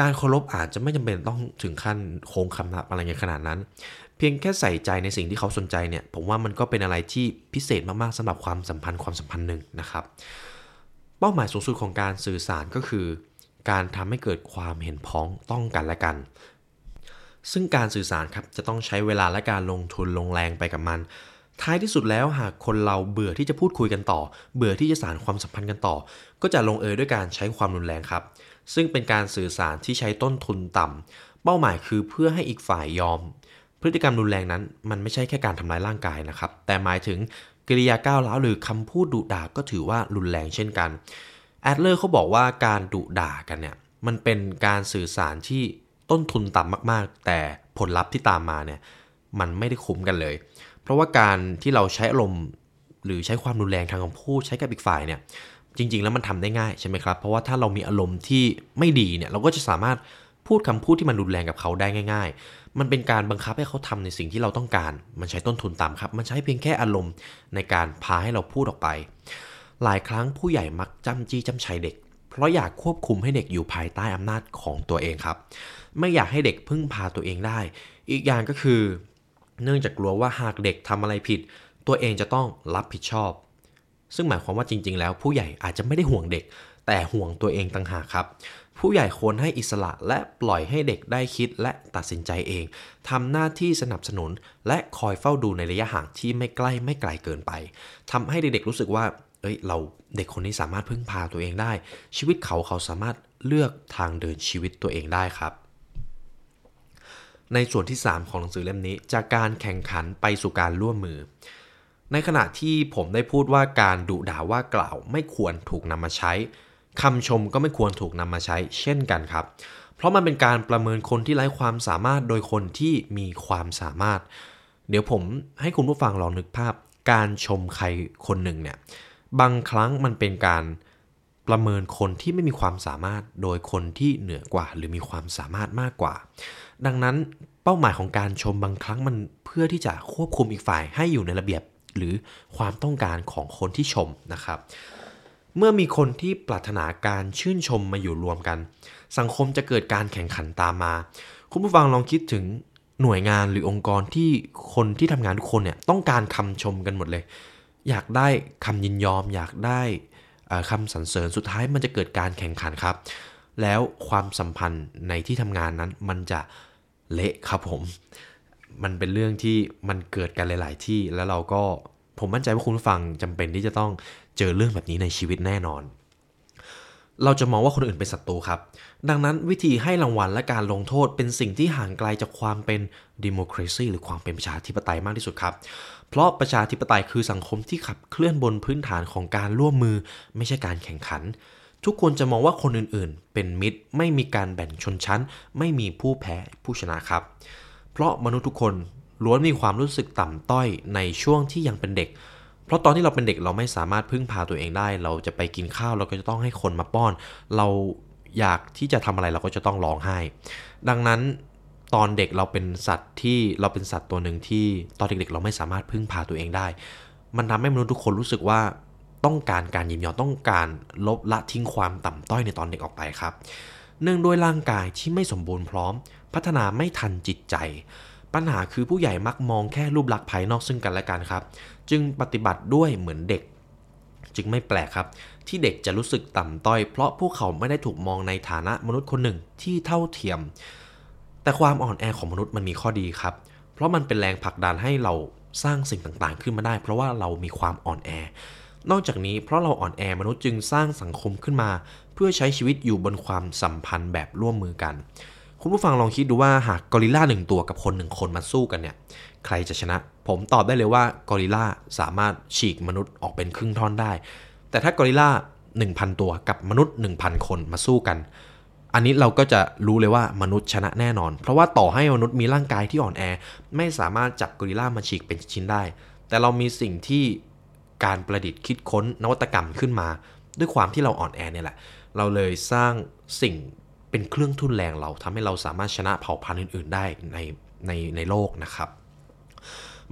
การเคารพอาจจะไม่จำเป็นต้องถึงขั้นโค้งคำนับอะไรอย่างขนาดนั้น เพียงแค่ใส่ใจในสิ่งที่เขาสนใจเนี่ย ผมว่ามันก็เป็นอะไรที่พิเศษมากๆสำหรับความสัมพันธ์ความสัมพันธ์หนึ่งนะครับ เป้าหมายสูงสุดของการสื่อสารก็คือ การทำให้เกิดความเห็นพ้องต้องกันและกัน ซึ่งการสื่อสารครับจะต้องใช้เวลาและการลงทุนลงแรงไปกับมัน ท้ายที่สุดแล้วหากคนเราเบื่อที่จะพูดคุยกันต่อ เบื่อที่จะสารความสัมพันธ์กันต่อ ก็จะลงเอยด้วยการใช้ความรุนแรงครับ ซึ่งเป็นการสื่อสารที่ใช้ต้นทุนต่ำเป้าหมายคือเพื่อให้อีกฝ่ายยอม พฤติกรรมรุนแรงนั้น มันไม่ใช่แค่การทำร้ายร่างกายนะครับ แต่หมายถึงกริยาก้าวร้าวหรือคำพูดดุด่าก็ถือว่ารุนแรงเช่นกันแอดเลอร์เขาบอกว่าการดุด่ากันเนี่ยมันเป็นการสื่อสารที่ ต้นทุนต่ำมากๆ แต่ผลลัพธ์ที่ตามมาเนี่ยมันไม่ได้คุ้มกันเลย เพราะว่าการที่เราใช้อารมณ์หรือใช้ความรุนแรงทางคำพูดใช้กับอีกฝ่ายเนี่ยจริง ๆ แล้วมันทำได้ง่ายใช่ไหมครับ เพราะว่าถ้าเรามีอารมณ์ที่ไม่ดีเนี่ยเราก็จะสามารถพูดคำพูดที่มันรุนแรงกับเขาได้ง่าย ๆ มันเป็นการบังคับให้เขาทำในสิ่งที่เราต้องการ มันใช้ต้นทุนต่ำครับ มันใช้เพียงแค่อารมณ์ในการพาให้เราพูดออกไป หลายครั้งผู้ใหญ่มักจำจี้จำชัยเด็ก เพราะอยากควบคุมให้เด็กอยู่ภายใต้อำนาจของตัวเองครับ ไม่อยากให้เด็กพึ่งพาตัวเองได้ อีกอย่างก็คือ เนื่องจากกลัวว่าหากเด็กทำอะไรผิด ตัวเองจะต้องรับผิดชอบ ซึ่งหมายความว่าจริง ๆ แล้ว ผู้ใหญ่อาจจะไม่ได้ห่วงเด็ก แต่ห่วงตัวเองต่างหากครับผู้ใหญ่ควรให้อิสระและปล่อยให้เด็กได้คิดและตัดสินใจเอง ทำหน้าที่สนับสนุน และคอยเฝ้าดูในระยะห่างที่ไม่ใกล้ไม่ไกลเกินไป ทำให้เด็กๆรู้สึกว่า เอ้ย เราเด็กคนนี้สามารถพึ่งพาตัวเองได้ ชีวิตเขาเขาสามารถเลือกทางเดินชีวิตตัวเองได้ครับ ในส่วนที่ 3 ของหนังสือเล่มนี้ จากการแข่งขันไปสู่การร่วมมือ ในขณะที่ผมได้พูดว่าการดุด่าว่ากล่าว ไม่ควรถูกนำมาใช้คำชมก็ไม่ควรถูกนำมาใช้ เช่นกันครับ เพราะมันเป็นการประเมินคนที่ไร้ความสามารถโดยคนที่มีความสามารถ เดี๋ยวผมให้คุณผู้ฟังลองนึกภาพ การชมใครคนหนึ่งเนี่ยบางครั้งมันเป็นการประเมินคนที่ไม่มีความสามารถ โดยคนที่เหนือกว่า หรือมีความสามารถมากกว่า ดังนั้นเป้าหมายของการชมบางครั้งมันเพื่อที่จะควบคุมอีกฝ่ายให้อยู่ในระเบียบหรือความต้องการของคนที่ชมนะครับ เมื่อมีคนที่ปรารถนาการชื่นชมมาอยู่รวมกัน สังคมจะเกิดการแข่งขันตามมา คุณผู้ฟังลองคิดถึงหน่วยงานหรือองค์กรที่คนที่ทำงานทุกคนเนี่ยต้องการคำชมกันหมดเลย อยากได้คำยินยอม อยากได้คำสรรเสริญสุดท้ายมันจะเกิดการแข่งขันครับ แล้วความสัมพันธ์ในที่ทำงานนั้นมันจะเละครับผม มันเป็นเรื่องที่มันเกิดกันหลาย ๆ ที่แล้วเราก็ผมมั่นใจว่าคุณฟังจำเป็นที่จะต้องเจอเรื่องแบบนี้ในชีวิตแน่นอน เราจะมองว่าคนอื่นเป็นศัตรูครับ ดังนั้นวิธีให้รางวัลและการลงโทษเป็นสิ่งที่ห่างไกลจากความเป็นดิโมคราซีหรือความเป็นประชาธิปไตยมากที่สุดครับ เพราะประชาธิปไตยคือสังคมที่ขับเคลื่อนบนพื้นฐานของการร่วมมือไม่ใช่การแข่งขัน ทุกคนจะมองว่าคนอื่นๆ เป็นมิตร ไม่มีการแบ่งชนชั้น ไม่มีผู้แพ้ผู้ชนะครับ เพราะมนุษย์ทุกคนล้วนมีความรู้สึกต่ำต้อยในช่วงที่ยังเป็นเด็ก เพราะตอนที่เราเป็นเด็กเราไม่สามารถพึ่งพาตัวเองได้ เราจะไปกินข้าวเราก็จะต้องให้คนมาป้อน เราอยากที่จะทำอะไรเราก็จะต้องร้องไห้ ดังนั้นตอนเด็กเราเป็นสัตว์ที่เราเป็นสัตว์ตัวหนึ่งที่ตอนเด็กๆ เราไม่สามารถพึ่งพาตัวเองได้ มันทำให้มนุษย์ทุกคนรู้สึกว่า ต้องการการยินยอมต้องการลบละทิ้งความต่ำต้อยในตอนเด็กออกไปครับ เนื่องด้วยร่างกายที่ไม่สมบูรณ์พร้อม พัฒนาไม่ทันจิตใจ ปัญหาคือผู้ใหญ่มักมองแค่รูปลักษณ์ภายนอกซึ่งกันและกันครับ จึงปฏิบัติด้วยเหมือนเด็ก จึงไม่แปลกครับ ที่เด็กจะรู้สึกต่ำต้อย เพราะพวกเขาไม่ได้ถูกมองในฐานะมนุษย์คนหนึ่งที่เท่าเทียม แต่ความอ่อนแอของมนุษย์มันมีข้อดีครับ เพราะมันเป็นแรงผลักดันให้เราสร้างสิ่งต่างๆ ขึ้นมาได้ เพราะว่าเรามีความอ่อนแอ นอกจากนี้เพราะเราอ่อนแอมนุษย์จึงสร้างสังคมขึ้นมา เพื่อใช้ชีวิตอยู่บนความสัมพันธ์แบบร่วมมือกัน คุณผู้ฟังลองคิดดูว่าหากกอริลลาหนึ่งตัวกับคนหนึ่งคนมาสู้กันเนี่ยใครจะชนะ ผมตอบได้เลยว่ากอริลลาสามารถฉีกมนุษย์ออกเป็นครึ่งท่อนได้ แต่ถ้ากอริลลา1,000 ตัวกับมนุษย์ 1,000 คนมาสู้กัน อันนี้เราก็จะรู้เลยว่ามนุษย์ชนะแน่นอน เพราะว่าต่อให้มนุษย์มีร่างกายที่อ่อนแอ ไม่สามารถจับกอริลลามาฉีกเป็นชิ้นได้ แต่เรามีสิ่งที่ การประดิษฐ์คิดค้นนวัตกรรมขึ้นมา ด้วยความที่เราอ่อนแอเนี่ยแหละ เราเลยสร้างสิ่งเป็นเครื่องทุนแรงเราทำให้เราสามารถชนะเผ่าพันธุ์อื่น ๆ ได้ในในในโลกนะครับ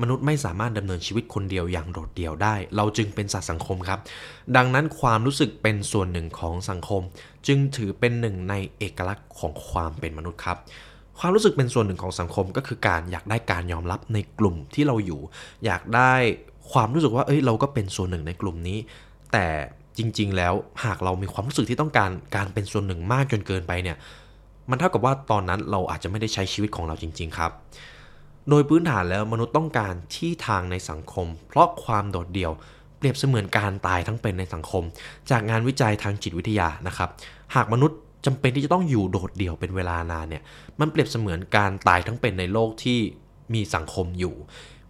มนุษย์ไม่สามารถดำเนินชีวิตคนเดียวอย่างโดดเดี่ยวได้ เราจึงเป็นสัตว์สังคมครับ ดังนั้นความรู้สึกเป็นส่วนหนึ่งของสังคม จึงถือเป็นหนึ่งในเอกลักษณ์ของความเป็นมนุษย์ครับความรู้สึกเป็นส่วนหนึ่งของสังคมก็คือการอยากได้การยอมรับในกลุ่มที่เราอยู่ อยากได้ ความรู้สึกว่าเอ้ยเราก็เป็นส่วนหนึ่งในกลุ่มนี้ แต่จริง ๆ แล้วหากเรามีความรู้สึกที่ต้องการการเป็นส่วนหนึ่งมากจนเกินไปเนี่ยมันเท่ากับว่าตอนนั้นเราอาจจะไม่ได้ใช้ชีวิตของเราจริง ๆ ครับ โดยพื้นฐานแล้วมนุษย์ต้องการที่ทางในสังคม เพราะความโดดเดี่ยวเปรียบเสมือนการตายทั้งเป็นในสังคม จากงานวิจัยทางจิตวิทยานะครับ หากมนุษย์จำเป็นที่จะต้องอยู่โดดเดี่ยวเป็นเวลานานเนี่ย มันเปรียบเสมือนการตายทั้งเป็นในโลกที่ มีสังคมอยู่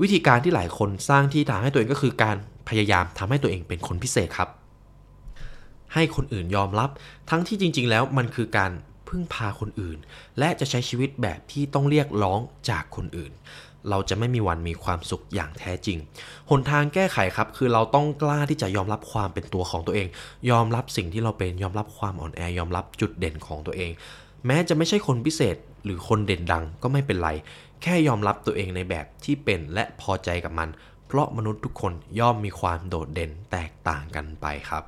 วิธีการที่หลายคนสร้างที่ทางให้ตัวเองก็คือการพยายามทำให้ตัวเองเป็นคนพิเศษครับ ให้คนอื่นยอมรับ ทั้งที่จริง ๆ แล้วมันคือการพึ่งพาคนอื่น และจะใช้ชีวิตแบบที่ต้องเรียกร้องจากคนอื่น เราจะไม่มีวันมีความสุขอย่างแท้จริง หนทางแก้ไขครับ คือเราต้องกล้าที่จะยอมรับความเป็นตัวของตัวเอง ยอมรับสิ่งที่เราเป็น ยอมรับความอ่อนแอ ยอมรับจุดเด่นของตัวเอง แม้จะไม่ใช่คนพิเศษหรือคนเด่นดังก็ไม่เป็นไร แค่ยอมรับตัวเองในแบบที่เป็นและพอใจกับมัน เพราะมนุษย์ทุกคนย่อมมีความโดดเด่นแตกต่างกันไปครับ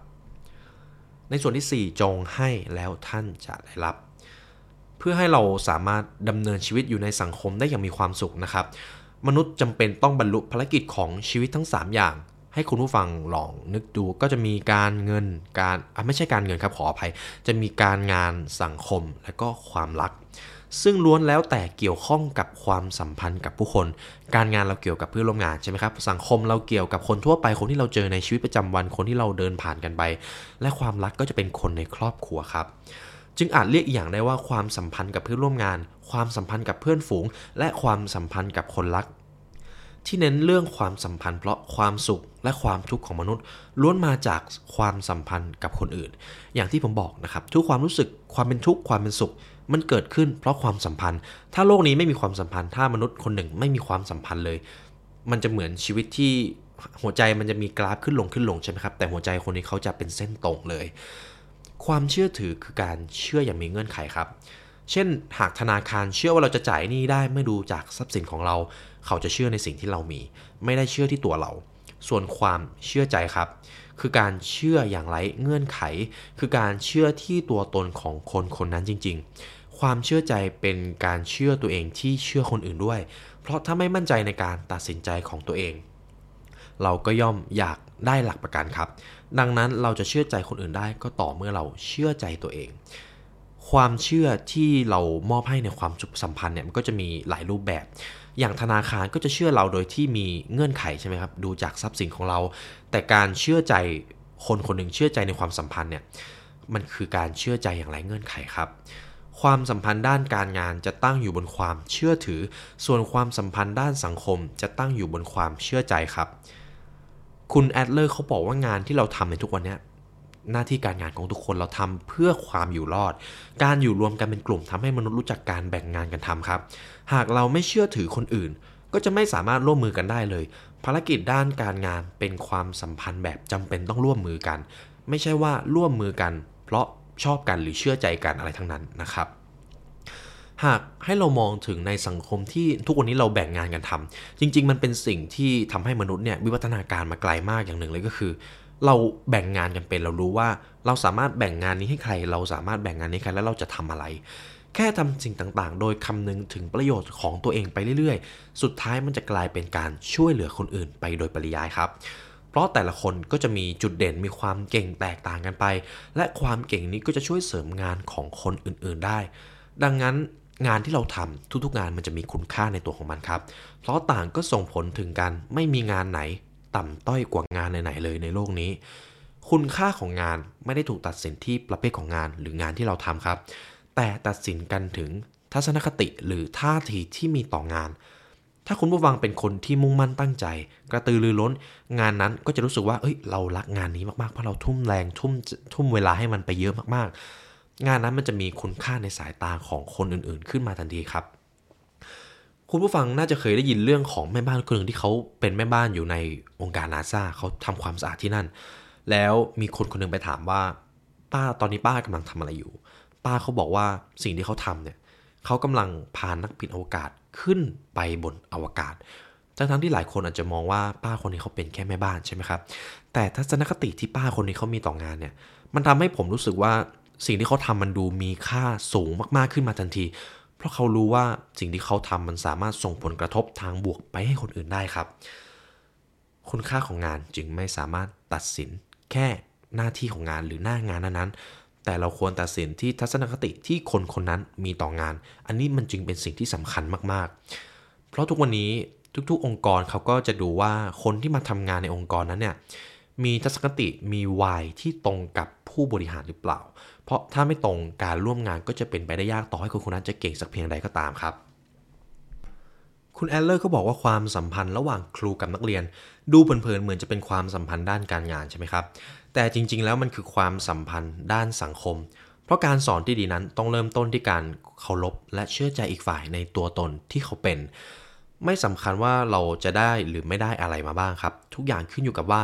ในส่วนที่ 4 จงให้แล้วท่านจะได้รับ เพื่อให้เราสามารถดำเนินชีวิตอยู่ในสังคมได้อย่างมีความสุขนะครับ มนุษย์จำเป็นต้องบรรลุภารกิจของชีวิตทั้ง 3 อย่างให้คุณผู้ฟังลองนึกดูก็จะมีการเงินการไม่ใช่การเงินครับขออภัย จะมีการงานสังคมและก็ความรัก ซึ่งล้วนแล้วแต่เกี่ยวข้องกับความสัมพันธ์กับผู้คน การงานเราเกี่ยวกับเพื่อนร่วมงานใช่ไหมครับ สังคมเราเกี่ยวกับคนทั่วไป คนที่เราเจอในชีวิตประจำวันคนที่เราเดินผ่านกันไป และความรักก็จะเป็นคนในครอบครัวครับ จึงอาจเรียกอีกอย่างได้ว่าความสัมพันธ์กับเพื่อนร่วมงาน ความสัมพันธ์กับเพื่อนฝูง และความสัมพันธ์กับคนรัก ที่เน้นเรื่องความสัมพันธ์เพราะความสุขและความทุกข์ของมนุษย์ ล้วนมาจากความสัมพันธ์กับคนอื่น อย่างที่ผมบอกนะครับ ทุกความรู้สึกความเป็นทุกข์ความเป็นสุข มันเกิดขึ้นเพราะความสัมพันธ์ ถ้าโลกนี้ไม่มีความสัมพันธ์ ถ้ามนุษย์คนหนึ่งไม่มีความสัมพันธ์เลย มันจะเหมือนชีวิตที่หัวใจมันจะมีกราฟขึ้นลงขึ้นลงใช่ไหมครับ แต่หัวใจคนนี้เขาจะเป็นเส้นตรงเลย ความเชื่อถือคือการเชื่ออย่างมีเงื่อนไขครับ เช่น หากธนาคารเชื่อว่าเราจะจ่ายหนี้ได้เมื่อดูจากทรัพย์สินของเรา เขาจะเชื่อในสิ่งที่เรามี ไม่ได้เชื่อที่ตัวเรา ส่วนความเชื่อใจครับ คือการเชื่ออย่างไร้เงื่อนไข คือการเชื่อที่ตัวตนของคนคนนั้นจริง ๆ ความเชื่อใจเป็นการเชื่อตัวเองที่เชื่อคนอื่นด้วย เพราะถ้าไม่มั่นใจในการตัดสินใจของตัวเอง เราก็ย่อมอยากได้หลักประกันครับ ดังนั้นเราจะเชื่อใจคนอื่นได้ก็ต่อเมื่อเราเชื่อใจตัวเอง ความเชื่อที่เรามอบให้ในความสัมพันธ์เนี่ยมันก็จะมีหลายรูปแบบ อย่างธนาคารก็จะเชื่อเราโดยที่มีเงื่อนไขใช่ไหมครับ ดูจากทรัพย์สินของเรา แต่การเชื่อใจคนคนหนึ่งเชื่อใจในความสัมพันธ์เนี่ย มันคือการเชื่อใจอย่างไรเงื่อนไขครับ ความสัมพันธ์ด้านการงานจะตั้งอยู่บนความเชื่อถือ ส่วนความสัมพันธ์ด้านสังคมจะตั้งอยู่บนความเชื่อใจครับ คุณแอดเลอร์เขาบอกว่างานที่เราทำในทุกวันนี้หน้าที่การงานของทุกคนเราทำเพื่อความอยู่รอด การอยู่รวมกันเป็นกลุ่มทำให้มนุษย์รู้จักการแบ่งงานกันทำครับ หากเราไม่เชื่อถือคนอื่น ก็จะไม่สามารถร่วมมือกันได้เลย ภารกิจด้านการงานเป็นความสัมพันธ์แบบจำเป็นต้องร่วมมือกัน ไม่ใช่ว่าร่วมมือกัน เพราะ ชอบกันหรือเชื่อใจกันอะไรทั้งนั้นนะครับ หากให้เรามองถึงในสังคมที่ทุกวันนี้เราแบ่งงานกันทำจริง ๆ มันเป็นสิ่งที่ทำให้มนุษย์เนี่ยวิวัฒนาการมาไกลมากอย่างหนึ่งเลยก็คือ เราแบ่งงานกันเป็นเรารู้ว่าเราสามารถแบ่งงานนี้ให้ใคร เราสามารถแบ่งงานนี้ใครแล้วเราจะทำอะไร แค่ทำสิ่งต่างๆ โดยคำนึงถึงประโยชน์ของตัวเองไปเรื่อยๆ สุดท้ายมันจะกลายเป็นการช่วยเหลือคนอื่นไปโดยปริยายครับ เพราะแต่ละคนก็จะมีจุดเด่นมีความเก่งแตกต่างกันไป และความเก่งนี้ก็จะช่วยเสริมงานของคนอื่นๆได้ ดังนั้นงานที่เราทำทุกๆงานมันจะมีคุณค่าในตัวของมันครับ เพราะต่างก็ส่งผลถึงกันไม่มีงานไหน ต่ำต้อยกว่างานไหนๆเลยในโลกนี้ คุณค่าของงานไม่ได้ถูกตัดสินที่ประเภทของงานหรืองานที่เราทำครับ แต่ตัดสินกันถึงทัศนคติหรือท่าทีที่มีต่องาน ถ้าคุณผู้ฟังเป็นคนที่มุ่งมั่นตั้งใจ กระตือรือร้น งานนั้นก็จะรู้สึกว่าเอ้ยเรารักงานนี้มากๆเพราะเราทุ่มแรงทุ่มทุ่มเวลาให้มันไปเยอะมากๆ งานนั้นมันจะมีคุณค่าในสายตาของคนอื่นๆ ขึ้นมาทันทีครับ คุณผู้ฟังน่าจะเคยได้ยินเรื่องของแม่บ้านคนหนึ่งที่เขาเป็นแม่บ้านอยู่ในองค์การนาซาเขาทำความสะอาดที่นั่น แล้วมีคนคนหนึงไปถามว่า ป้าตอนนี้ป้ากำลังทำอะไรอยู่ ป้าเขาบอกว่าสิ่งที่เขาทำเนี่ยเขากำลังพานักบินอวกาศ ขึ้นไปบนอวกาศ ทั้งๆที่หลายคนอาจจะมองว่าป้าคนนี้เขาเป็นแค่แม่บ้านใช่ไหมครับ แต่ทัศนคติที่ป้าคนนี้เขามีต่องานเนี่ย มันทำให้ผมรู้สึกว่าสิ่งที่เขาทำมันดูมีค่าสูงมากๆขึ้นมาทันที เพราะเขารู้ว่าสิ่งที่เขาทำมันสามารถส่งผลกระทบทางบวกไปให้คนอื่นได้ครับ คุณค่าของงานจึงไม่สามารถตัดสินแค่หน้าที่ของงานหรือหน้างานนั้นๆ แต่เราควรตัดสินที่ทัศนคติที่คนคนนั้นมีต่องาน อันนี้มันจึงเป็นสิ่งที่สำคัญมากๆ เพราะทุกวันนี้ทุกๆ องค์กรเขาก็จะดูว่าคนที่มาทำงานในองค์กรนั้นเนี่ยมีทัศนคติมีวายที่ตรงกับผู้บริหารหรือเปล่า เพราะถ้าไม่ตรงการร่วมงานก็จะเป็นไปได้ยากต่อให้คนคนนั้นจะเก่งสักเพียงใดก็ตามครับ คุณแอลเลอร์ก็บอกว่าความสัมพันธ์ระหว่างครูกับนักเรียน ดูเผินๆเหมือนจะเป็นความสัมพันธ์ด้านการงานใช่ไหมครับ แต่จริงๆ แล้วมันคือความสัมพันธ์ด้านสังคม เพราะการสอนที่ดีนั้นต้องเริ่มต้นที่การเคารพและเชื่อใจอีกฝ่ายในตัวตนที่เขาเป็น ไม่สำคัญว่าเราจะได้หรือไม่ได้อะไรมาบ้างครับ ทุกอย่างขึ้นอยู่กับว่า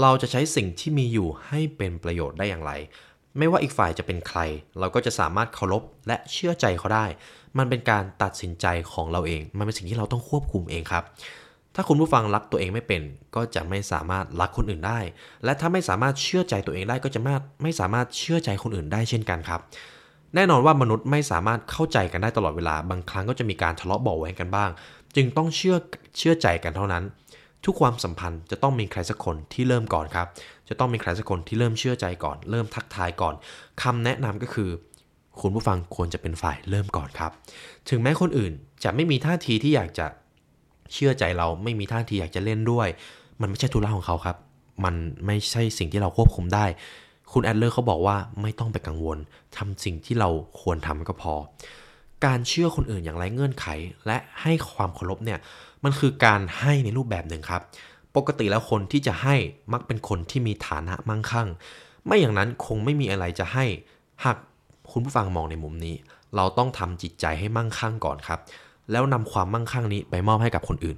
เราจะใช้สิ่งที่มีอยู่ให้เป็นประโยชน์ได้อย่างไร ไม่ว่าอีกฝ่ายจะเป็นใคร เราก็จะสามารถเคารพและเชื่อใจเขาได้ มันเป็นการตัดสินใจของเราเอง มันเป็นสิ่งที่เราต้องควบคุมเองครับ ถ้าคุณผู้ฟังรักตัวเองไม่เป็น ก็จะไม่สามารถรักคนอื่นได้ และถ้าไม่สามารถเชื่อใจตัวเองได้ก็จะไม่สามารถเชื่อใจคนอื่นได้เช่นกันครับ แน่นอนว่ามนุษย์ไม่สามารถเข้าใจกันได้ตลอดเวลา บางครั้งก็จะมีการทะเลาะเบาะแว้งกันบ้าง จึงต้องเชื่อเชื่อใจกันเท่านั้น ทุกความสัมพันธ์จะต้องมีใครสักคนที่เริ่มก่อนครับ จะต้องมีใครสักคนที่เริ่มเชื่อใจก่อน เริ่มทักทายก่อนคำแนะนำก็คือคุณผู้ฟังควรจะเป็นฝ่ายเริ่มก่อนครับ ถึงแม้คนอื่นจะไม่มีท่าทีที่อยากจะ เชื่อใจเราไม่มีท่าทีอยากจะเล่นด้วย มันไม่ใช่ธุระของเขาครับ มันไม่ใช่สิ่งที่เราควบคุมได้ คุณแอดเลอร์เขาบอกว่าไม่ต้องไปกังวลทำสิ่งที่เราควรทำก็พอ การเชื่อคนอื่นอย่างไรเงื่อนไข และให้ความเคารพเนี่ยมันคือการให้ในรูปแบบหนึ่งครับ ปกติแล้วคนที่จะให้มักเป็นคนที่มีฐานะมั่งคั่ง ไม่อย่างนั้นคงไม่มีอะไรจะให้หากคุณผู้ฟังมองในมุมนี้ เราต้องทำจิตใจให้มั่งคั่งก่อนครับ แล้วนำความมั่งคั่งนี้ไปมอบให้กับคนอื่น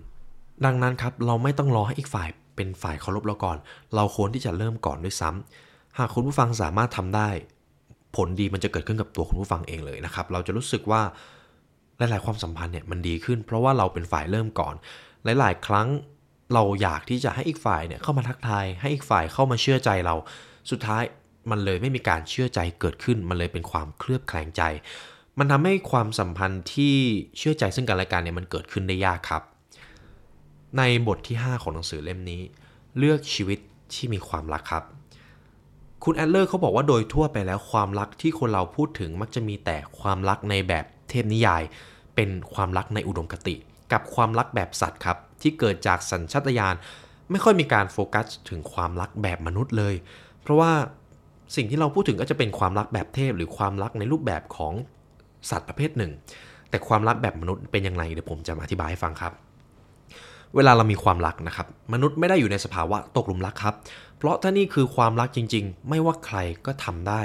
ดังนั้นครับเราไม่ต้องรอให้อีกฝ่ายเป็นฝ่ายเคารพเราก่อน เราควรที่จะเริ่มก่อนด้วยซ้ำหากคุณผู้ฟังสามารถทำได้ ผลดีมันจะเกิดขึ้นกับตัวคุณผู้ฟังเองเลยนะครับ เราจะรู้สึกว่าหลาย ๆ ความสัมพันธ์เนี่ยมันดีขึ้น เพราะว่าเราเป็นฝ่ายเริ่มก่อน หลาย ๆ ครั้งเราอยากที่จะให้อีกฝ่ายเนี่ยเข้ามาทักทาย ให้อีกฝ่ายเข้ามาเชื่อใจเรา สุดท้ายมันเลยไม่มีการเชื่อใจเกิดขึ้น มันเลยเป็นความเคลือบแคลงใจ มันทำให้ความสัมพันธ์ที่เชื่อใจซึ่งกันและกันเนี่ยมันเกิดขึ้นได้ยากครับ ในบทที่ 5 ของหนังสือเล่มนี้ เลือกชีวิตที่มีความรักครับ คุณแอดเลอร์เขาบอกว่าโดยทั่วไปแล้วความรักที่คนเราพูดถึงมักจะมีแต่ความรักในแบบเทพนิยาย เป็นความรักในอุดมคติ กับความรักแบบสัตว์ครับ ที่เกิดจากสัญชาตญาณไม่ค่อยมีการโฟกัสถึงความรักแบบมนุษย์เลย เพราะว่าสิ่งที่เราพูดถึงก็จะเป็นความรักแบบเทพ หรือความรักในรูปแบบของ สัตว์ประเภทหนึ่ง แต่ความรักแบบมนุษย์เป็นยังไงเดี๋ยวผมจะมาอธิบายให้ฟังครับ เวลาเรามีความรักนะครับ มนุษย์ไม่ได้อยู่ในสภาวะตกหลุมรักครับ เพราะถ้านี่คือความรักจริง ๆ ไม่ว่าใครก็ทำได้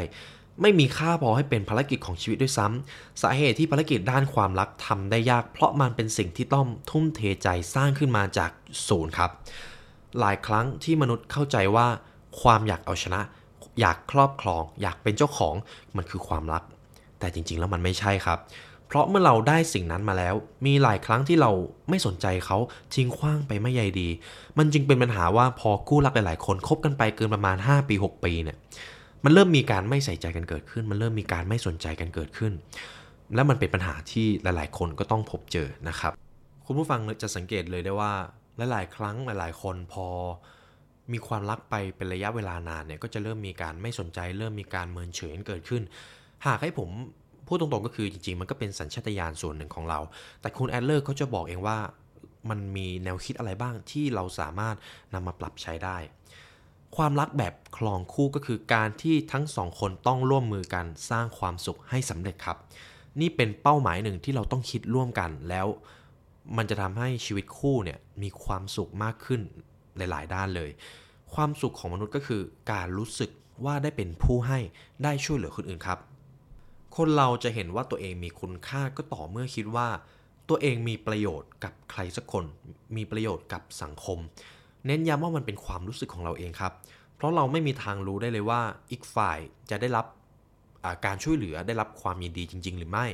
ไม่มีค่าพอให้เป็นภารกิจของชีวิตด้วยซ้ำสาเหตุที่ภารกิจด้านความรักทำได้ยาก เพราะมันเป็นสิ่งที่ต้องทุ่มเทใจสร้างขึ้นมาจากศูนย์ครับ หลายครั้งที่มนุษย์เข้าใจว่าความอยากเอาชนะอยากครอบครอง อยากเป็นเจ้าของมันคือความรัก แต่จริงๆแล้วมันไม่ใช่ครับ เพราะเมื่อเราได้สิ่งนั้นมาแล้ว มีหลายครั้งที่เราไม่สนใจเขาทิ้งขว้างไปไม่ใยดี มันจึงเป็นปัญหาว่าพอคู่รักหลายๆ คนคบกันไปเกินประมาณ 5 ปี 6 ปีเนี่ยมันเริ่มมีการไม่ใส่ใจกันเกิดขึ้น มันเริ่มมีการไม่สนใจกันเกิดขึ้น และมันเป็นปัญหาที่หลาย ๆ คนก็ต้องพบเจอนะครับ คุณผู้ฟังจะสังเกตเลยได้ว่าหลาย ๆ ครั้งหลาย ๆ คนพอมีความรักไปเป็นระยะเวลานานเนี่ยก็จะเริ่มมีการไม่สนใจ เริ่มมีการเมินเฉยเกิดขึ้น หากให้ผมพูดตรงๆก็คือจริงๆ มันก็เป็นสัญชาตญาณส่วนหนึ่งของเรา แต่คุณแอดเลอร์เขาจะบอกเองว่ามันมีแนวคิดอะไรบ้างที่เราสามารถนำมาปรับใช้ได้ ความรักแบบคลองคู่ก็คือการที่ทั้งสองคนต้องร่วมมือกันสร้างความสุขให้สำเร็จครับ นี่เป็นเป้าหมายหนึ่งที่เราต้องคิดร่วมกันแล้วมันจะทำให้ชีวิตคู่เนี่ยมีความสุขมากขึ้นหลายๆ ด้านเลย ความสุขของมนุษย์ก็คือการรู้สึกว่าได้เป็นผู้ให้ได้ช่วยเหลือคนอื่นครับ คนเราจะเห็นว่าตัวเองมีคุณค่าก็ต่อเมื่อคิดว่า ตัวเองมีประโยชน์กับใครสักคน มีประโยชน์กับสังคม เน้นย้ำว่ามันเป็นความรู้สึกของเราเองครับ เพราะเราไม่มีทางรู้ได้เลยว่าอีกฝ่ายจะได้รับการช่วยเหลือได้รับความยินดีจริง ๆ หรือไม่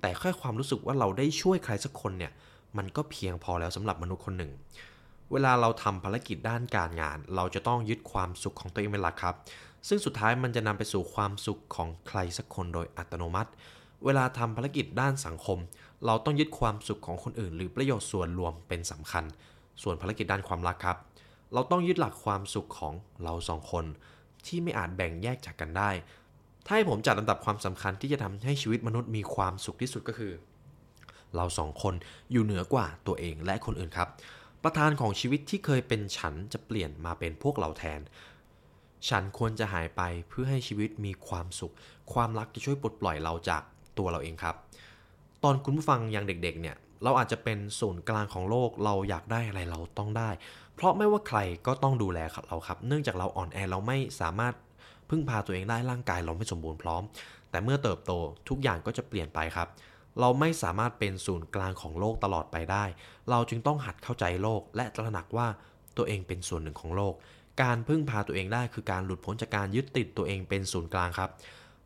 แต่แค่ความรู้สึกว่าเราได้ช่วยใครสักคนเนี่ยมันก็เพียงพอแล้วสำหรับมนุษย์คนหนึ่ง เวลาเราทำภารกิจด้านการงาน เราจะต้องยึดความสุขของตัวเองเป็นหลักครับ ซึ่งสุดท้ายมันจะนำไปสู่ความสุขของใครสักคนโดยอัตโนมัติ เวลาทำภารกิจด้านสังคม เราต้องยึดความสุขของคนอื่น หรือประโยชน์ส่วนรวมเป็นสำคัญ ส่วนภารกิจด้านความรักครับ เราต้องยึดหลักความสุขของเราสองคน ที่ไม่อาจแบ่งแยกจากกันได้ ถ้าให้ผมจัดลำดับความสำคัญที่จะทำให้ชีวิตมนุษย์มีความสุขที่สุดก็คือ เราสองคนอยู่เหนือกว่าตัวเองและคนอื่นครับ ประธานของชีวิตที่เคยเป็นฉันจะเปลี่ยนมาเป็นพวกเราแทน ฉันควรจะหายไปเพื่อให้ชีวิตมีความสุข ความรักจะช่วยปลดปล่อยเราจากตัวเราเองครับ ตอนคุณผู้ฟังยังเด็กๆเนี่ยเราอาจจะเป็นศูนย์กลางของโลกเราอยากได้อะไรเราต้องได้ เพราะไม่ว่าใครก็ต้องดูแลเราครับ เนื่องจากเราอ่อนแอเราไม่สามารถพึ่งพาตัวเองได้ร่างกายเราไม่สมบูรณ์พร้อม แต่เมื่อเติบโตทุกอย่างก็จะเปลี่ยนไปครับ เราไม่สามารถเป็นศูนย์กลางของโลกตลอดไปได้ เราจึงต้องหัดเข้าใจโลกและตระหนักว่าตัวเองเป็นส่วนหนึ่งของโลก การพึ่งพาตัวเองได้คือการหลุดพ้นจากการยึดติดตัวเองเป็นศูนย์กลางครับ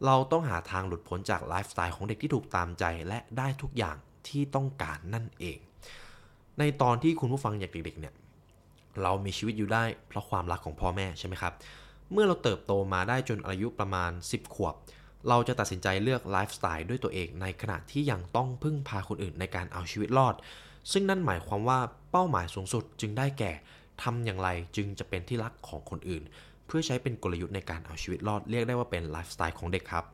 เราต้องหาทางหลุดพ้นจากไลฟ์สไตล์ของเด็กที่ถูกตามใจและได้ทุกอย่างที่ต้องการนั่นเอง ในตอนที่คุณผู้ฟังอยางเด็กๆเนี่ยเรามีชีวิตอยู่ได้เพราะความรักของพ่อแม่ใช่ไหมครับ เมื่อเราเติบโตมาได้จนอายุประมาณ 10 ขวบ เราจะตัดสินใจเลือกไลฟ์สไตล์ด้วยตัวเองในขณะที่ยังต้องพึ่งพาคนอื่นในการเอาชีวิตรอด ซึ่งนั่นหมายความว่าเป้าหมายสูงสุดจึงได้แก่ ทำอย่างไรจึงจะเป็นที่รักของคนอื่น เพื่อใช้เป็นกลยุทธ์ในการเอาชีวิตรอดเรียกได้ว่าเป็นไลฟ์สไตล์ของเด็กครับ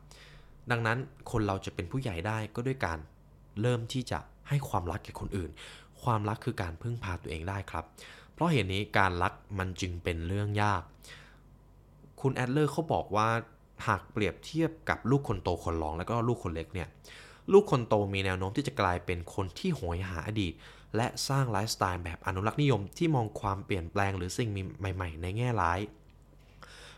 ดังนั้นคนเราจะเป็นผู้ใหญ่ได้ก็ด้วยการเริ่มที่จะให้ความรักแก่คนอื่น ความรักคือการพึ่งพาตัวเองได้ครับ เพราะเหตุนี้การรักมันจึงเป็นเรื่องยาก คุณแอดเลอร์เขาบอกว่าหากเปรียบเทียบกับลูกคนโตคนรอง แล้วก็ลูกคนเล็กเนี่ย ลูกคนโตมีแนวโน้มที่จะกลายเป็นคนที่โหยหาอดีต และสร้างไลฟ์สไตล์แบบอนุรักษ์นิยมที่มองความเปลี่ยนแปลงหรือสิ่งใหม่ ๆ ในแง่ร้าย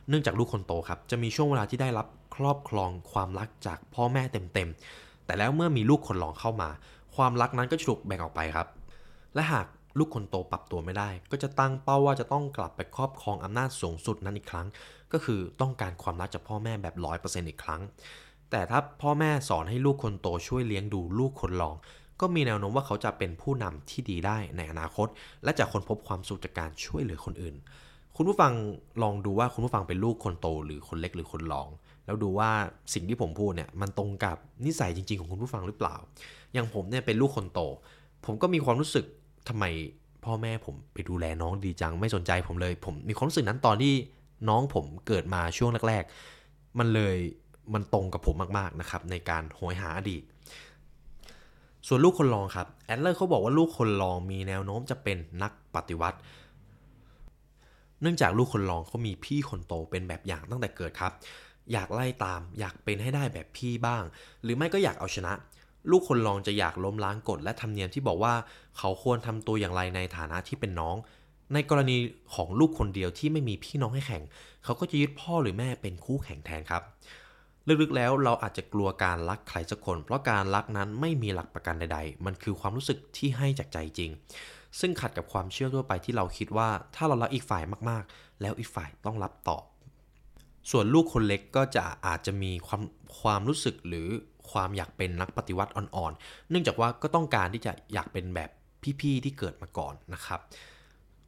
เนื่องจากลูกคนโตครับ จะมีช่วงเวลาที่ได้รับครอบครองความรักจากพ่อแม่เต็มๆ แต่แล้วเมื่อมีลูกคนรองเข้ามา ความรักนั้นก็ถูกแบ่งออกไปครับ และหากลูกคนโตปรับตัวไม่ได้ ก็จะตั้งเป้าว่าจะต้องกลับไปครอบครองอำนาจสูงสุดนั้นอีกครั้ง ก็คือต้องการความรักจากพ่อแม่แบบร้อยเปอร์เซ็นต์อีกครั้ง แต่ถ้าพ่อแม่สอนให้ลูกคนโตช่วยเลี้ยงดูลูกคนรอง ก็มีแนวโน้มว่าเขาจะเป็นผู้นำที่ดีได้ในอนาคต และจะค้นพบความสุขจากการช่วยเหลือคนอื่น คุณผู้ฟังลองดูว่าคุณผู้ฟังเป็นลูกคนโตหรือคนเล็กหรือคนรอง แล้วดูว่าสิ่งที่ผมพูดเนี่ยมันตรงกับนิสัยจริง ๆ ของคุณผู้ฟังหรือเปล่า อย่างผมเนี่ยเป็นลูกคนโต ผมก็มีความรู้สึกทำไมพ่อแม่ผมไปดูแลน้องดีจังไม่สนใจผมเลย ผมมีความรู้สึกนั้นตอนที่น้องผมเกิดมาช่วงแรก ๆ มันเลยมันตรงกับผมมากๆนะครับในการโหยหาอดีต ส่วนลูกคนรองครับแอดเลอร์เขาบอกว่าลูกคนรองมีแนวโน้มจะเป็นนักปฏิวัติ เนื่องจากลูกคนรองเขามีพี่คนโตเป็นแบบอย่างตั้งแต่เกิดครับ อยากไล่ตามอยากเป็นให้ได้แบบพี่บ้าง หรือไม่ก็อยากเอาชนะ ลูกคนรองจะอยากล้มล้างกฎและธรรมเนียมที่บอกว่าเขาควรทำตัวอย่างไรในฐานะที่เป็นน้อง ในกรณีของลูกคนเดียวที่ไม่มีพี่น้องให้แข่ง เขาก็จะยึดพ่อหรือแม่เป็นคู่แข่งแทนครับ ลึกๆแล้วเราอาจจะกลัวการรักใครสักคน เพราะการรักนั้นไม่มีหลักประกันใดๆ มันคือความรู้สึกที่ให้จากใจจริง ซึ่งขัดกับความเชื่อทั่วไปที่เราคิดว่า ถ้าเรารักอีกฝ่ายมากๆ แล้วอีกฝ่ายต้องรับตอบส่วนลูกคนเล็กก็จะอาจจะมีความความรู้สึกหรือความอยากเป็นนักปฏิวัติอ่อนๆ เนื่องจากว่าก็ต้องการที่จะอยากเป็นแบบพี่ๆที่เกิดมาก่อนนะครับ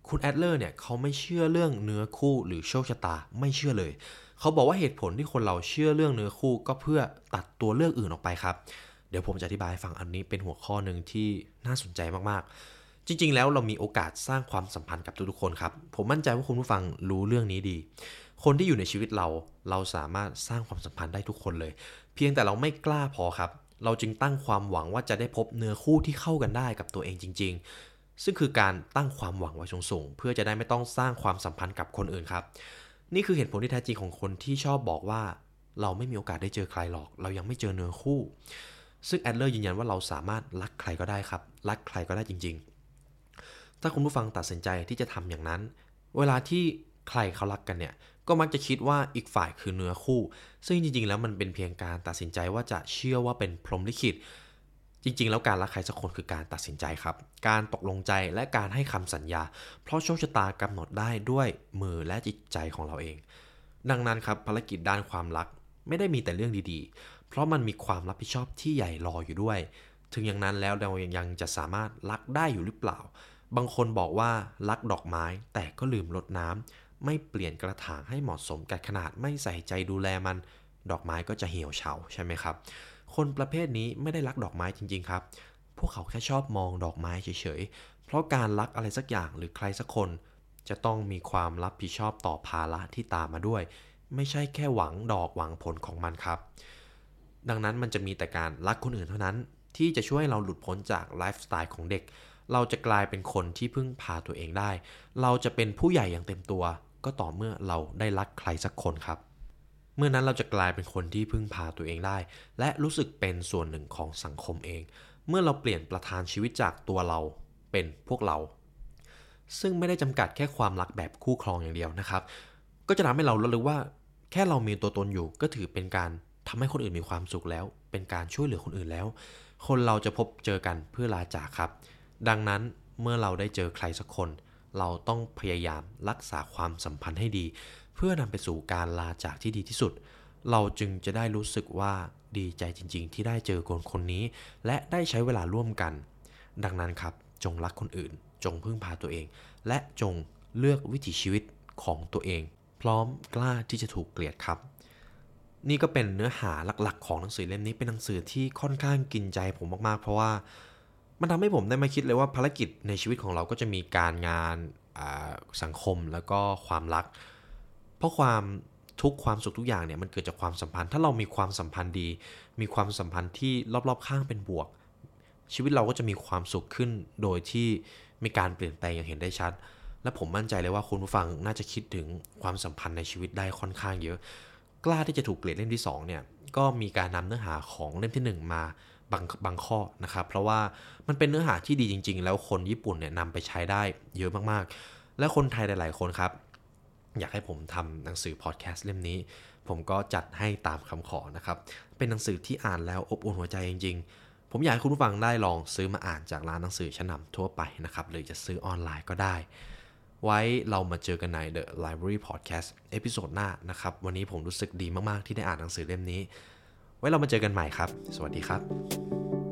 คุณแอดเลอร์เนี่ยเขาไม่เชื่อเรื่องเนื้อคู่หรือโชคชะตาไม่เชื่อเลย เขาบอกว่าเหตุผลที่คนเราเชื่อเรื่องเนื้อคู่ก็เพื่อตัดตัวเลือกอื่นออกไปครับ เดี๋ยวผมจะอธิบายฟังอันนี้เป็นหัวข้อหนึ่งที่น่าสนใจมากๆ จริง ๆ แล้วเรามีโอกาสสร้างความสัมพันธ์กับทุกๆคนครับ ผมมั่นใจว่าคุณผู้ฟังรู้เรื่องนี้ดี คนที่อยู่ในชีวิตเรา เราสามารถสร้างความสัมพันธ์ได้ทุกคนเลย เพียงแต่เราไม่กล้าพอครับ เราจึงตั้งความหวังว่าจะได้พบเนื้อคู่ที่เข้ากันได้กับตัวเองจริง ๆ ซึ่งคือการตั้งความหวังไว้สูงๆเพื่อจะได้ไม่ต้องสร้างความสัมพันธ์กับคนอื่นครับ นี่คือเหตุผลที่แท้จริงของคนที่ชอบบอกว่า เราไม่มีโอกาสได้เจอใครหรอก เรายังไม่เจอเนื้อคู่ ซึ่งแอดเลอร์ยืนยันว่าเราสามารถรักใครก็ได้ครับ รักใครก็ได้จริง ๆ ถ้าคุณผู้ฟังตัดสินใจที่จะทำอย่างนั้น เวลาที่ใครเขารักกันเนี่ย ก็มักจะคิดว่าอีกฝ่ายคือเนื้อคู่ ซึ่งจริงๆ แล้วมันเป็นเพียงการตัดสินใจว่าจะเชื่อว่าเป็นพรหมลิขิต จริง ๆ แล้วการรักใครสักคนคือการตัดสินใจครับ การตกลงใจและการให้คำสัญญา เพราะโชคชะตากำหนดได้ด้วยมือและจิตใจของเราเอง ดังนั้นครับภารกิจด้านความรักไม่ได้มีแต่เรื่องดีๆ เพราะมันมีความรับผิดชอบที่ใหญ่รออยู่ด้วย ถึงอย่างนั้นแล้วเรายังจะสามารถรักได้อยู่หรือเปล่า บางคนบอกว่ารักดอกไม้ แต่ก็ลืมรดน้ำไม่เปลี่ยนกระถางให้เหมาะสมกับขนาดไม่ใส่ใจดูแลมัน ดอกไม้ก็จะเหี่ยวเฉาใช่ไหมครับ คนประเภทนี้ไม่ได้รักดอกไม้จริง ๆ ครับ พวกเขาแค่ชอบมองดอกไม้เฉยๆ เพราะการรักอะไรสักอย่างหรือใครสักคน จะต้องมีความรับผิดชอบต่อภาระที่ตามมาด้วย ไม่ใช่แค่หวังดอกหวังผลของมันครับ ดังนั้นมันจะมีแต่การรักคนอื่นเท่านั้น ที่จะช่วยเราหลุดพ้นจากไลฟ์สไตล์ของเด็ก เราจะกลายเป็นคนที่พึ่งพาตัวเองได้ เราจะเป็นผู้ใหญ่อย่างเต็มตัว ก็ต่อเมื่อเราได้รักใครสักคนครับ เมื่อนั้นเราจะกลายเป็นคนที่พึ่งพาตัวเองได้ และรู้สึกเป็นส่วนหนึ่งของสังคมเอง เมื่อเราเปลี่ยนประธานชีวิตจากตัวเราเป็นพวกเรา ซึ่งไม่ได้จำกัดแค่ความรักแบบคู่ครองอย่างเดียวนะครับ ก็จะทำให้เราระลึกว่าแค่เรามีตัวตนอยู่ก็ถือเป็นการทำให้คนอื่นมีความสุขแล้ว เป็นการช่วยเหลือคนอื่นแล้ว คนเราจะพบเจอกันเพื่อลาจากครับ ดังนั้นเมื่อเราได้เจอใครสักคน เราต้องพยายามรักษาความสัมพันธ์ให้ดี เพื่อนำไปสู่การลาจากที่ดีที่สุด เราจึงจะได้รู้สึกว่าดีใจจริง ๆ ที่ได้เจอคนคนนี้ และได้ใช้เวลาร่วมกัน ดังนั้นครับจงรักคนอื่น จงพึ่งพาตัวเอง และจงเลือกวิถีชีวิตของตัวเอง พร้อมกล้าที่จะถูกเกลียดครับ นี่ก็เป็นเนื้อหาหลักๆ ของหนังสือเล่มนี้เป็นหนังสือที่ค่อนข้างกินใจผมมากๆ เพราะว่ามันทำให้ผมได้มาคิดเลยว่าภารกิจในชีวิตของเราก็จะมีการงานสังคมแล้วก็ความรัก เพราะความทุกความสุขทุกอย่างเนี่ยมันเกิดจากความสัมพันธ์ ถ้าเรามีความสัมพันธ์ดี มีความสัมพันธ์ที่รอบๆข้างเป็นบวก ชีวิตเราก็จะมีความสุขขึ้นโดยที่มีการเปลี่ยนแปลงอย่างเห็นได้ชัด และผมมั่นใจเลยว่าคุณผู้ฟังน่าจะคิดถึงความสัมพันธ์ในชีวิตได้ค่อนข้างเยอะ กล้าที่จะถูกเกลียดเล่มที่2เนี่ยก็มีการนำเนื้อหาของเล่มที่ 1 มาบางบางข้อนะครับ เพราะว่ามันเป็นเนื้อหาที่ดีจริง ๆ แล้วคนญี่ปุ่นเนี่ยนำไปใช้ได้เยอะมากๆ และคนไทยหลาย ๆ คนครับ อยากให้ผมทำหนังสือพอดแคสต์เล่มนี้ ผมก็จัดให้ตามคำขอนะครับ เป็นหนังสือที่อ่านแล้วอบอุ่นหัวใจจริง ๆ ผมอยากให้คุณผู้ฟังได้ลองซื้อมาอ่านจากร้านหนังสือชั้นนาทั่วไปนะครับ หรือจะซื้อออนไลน์ก็ได้ ไว้เรามาเจอกันใน The Library Podcast episode หน้านะครับ วันนี้ผมรู้สึกดีมากๆที่ได้อ่านหนังสือเล่มนี้ ไว้เรามาเจอกันใหม่ครับ สวัสดีครับ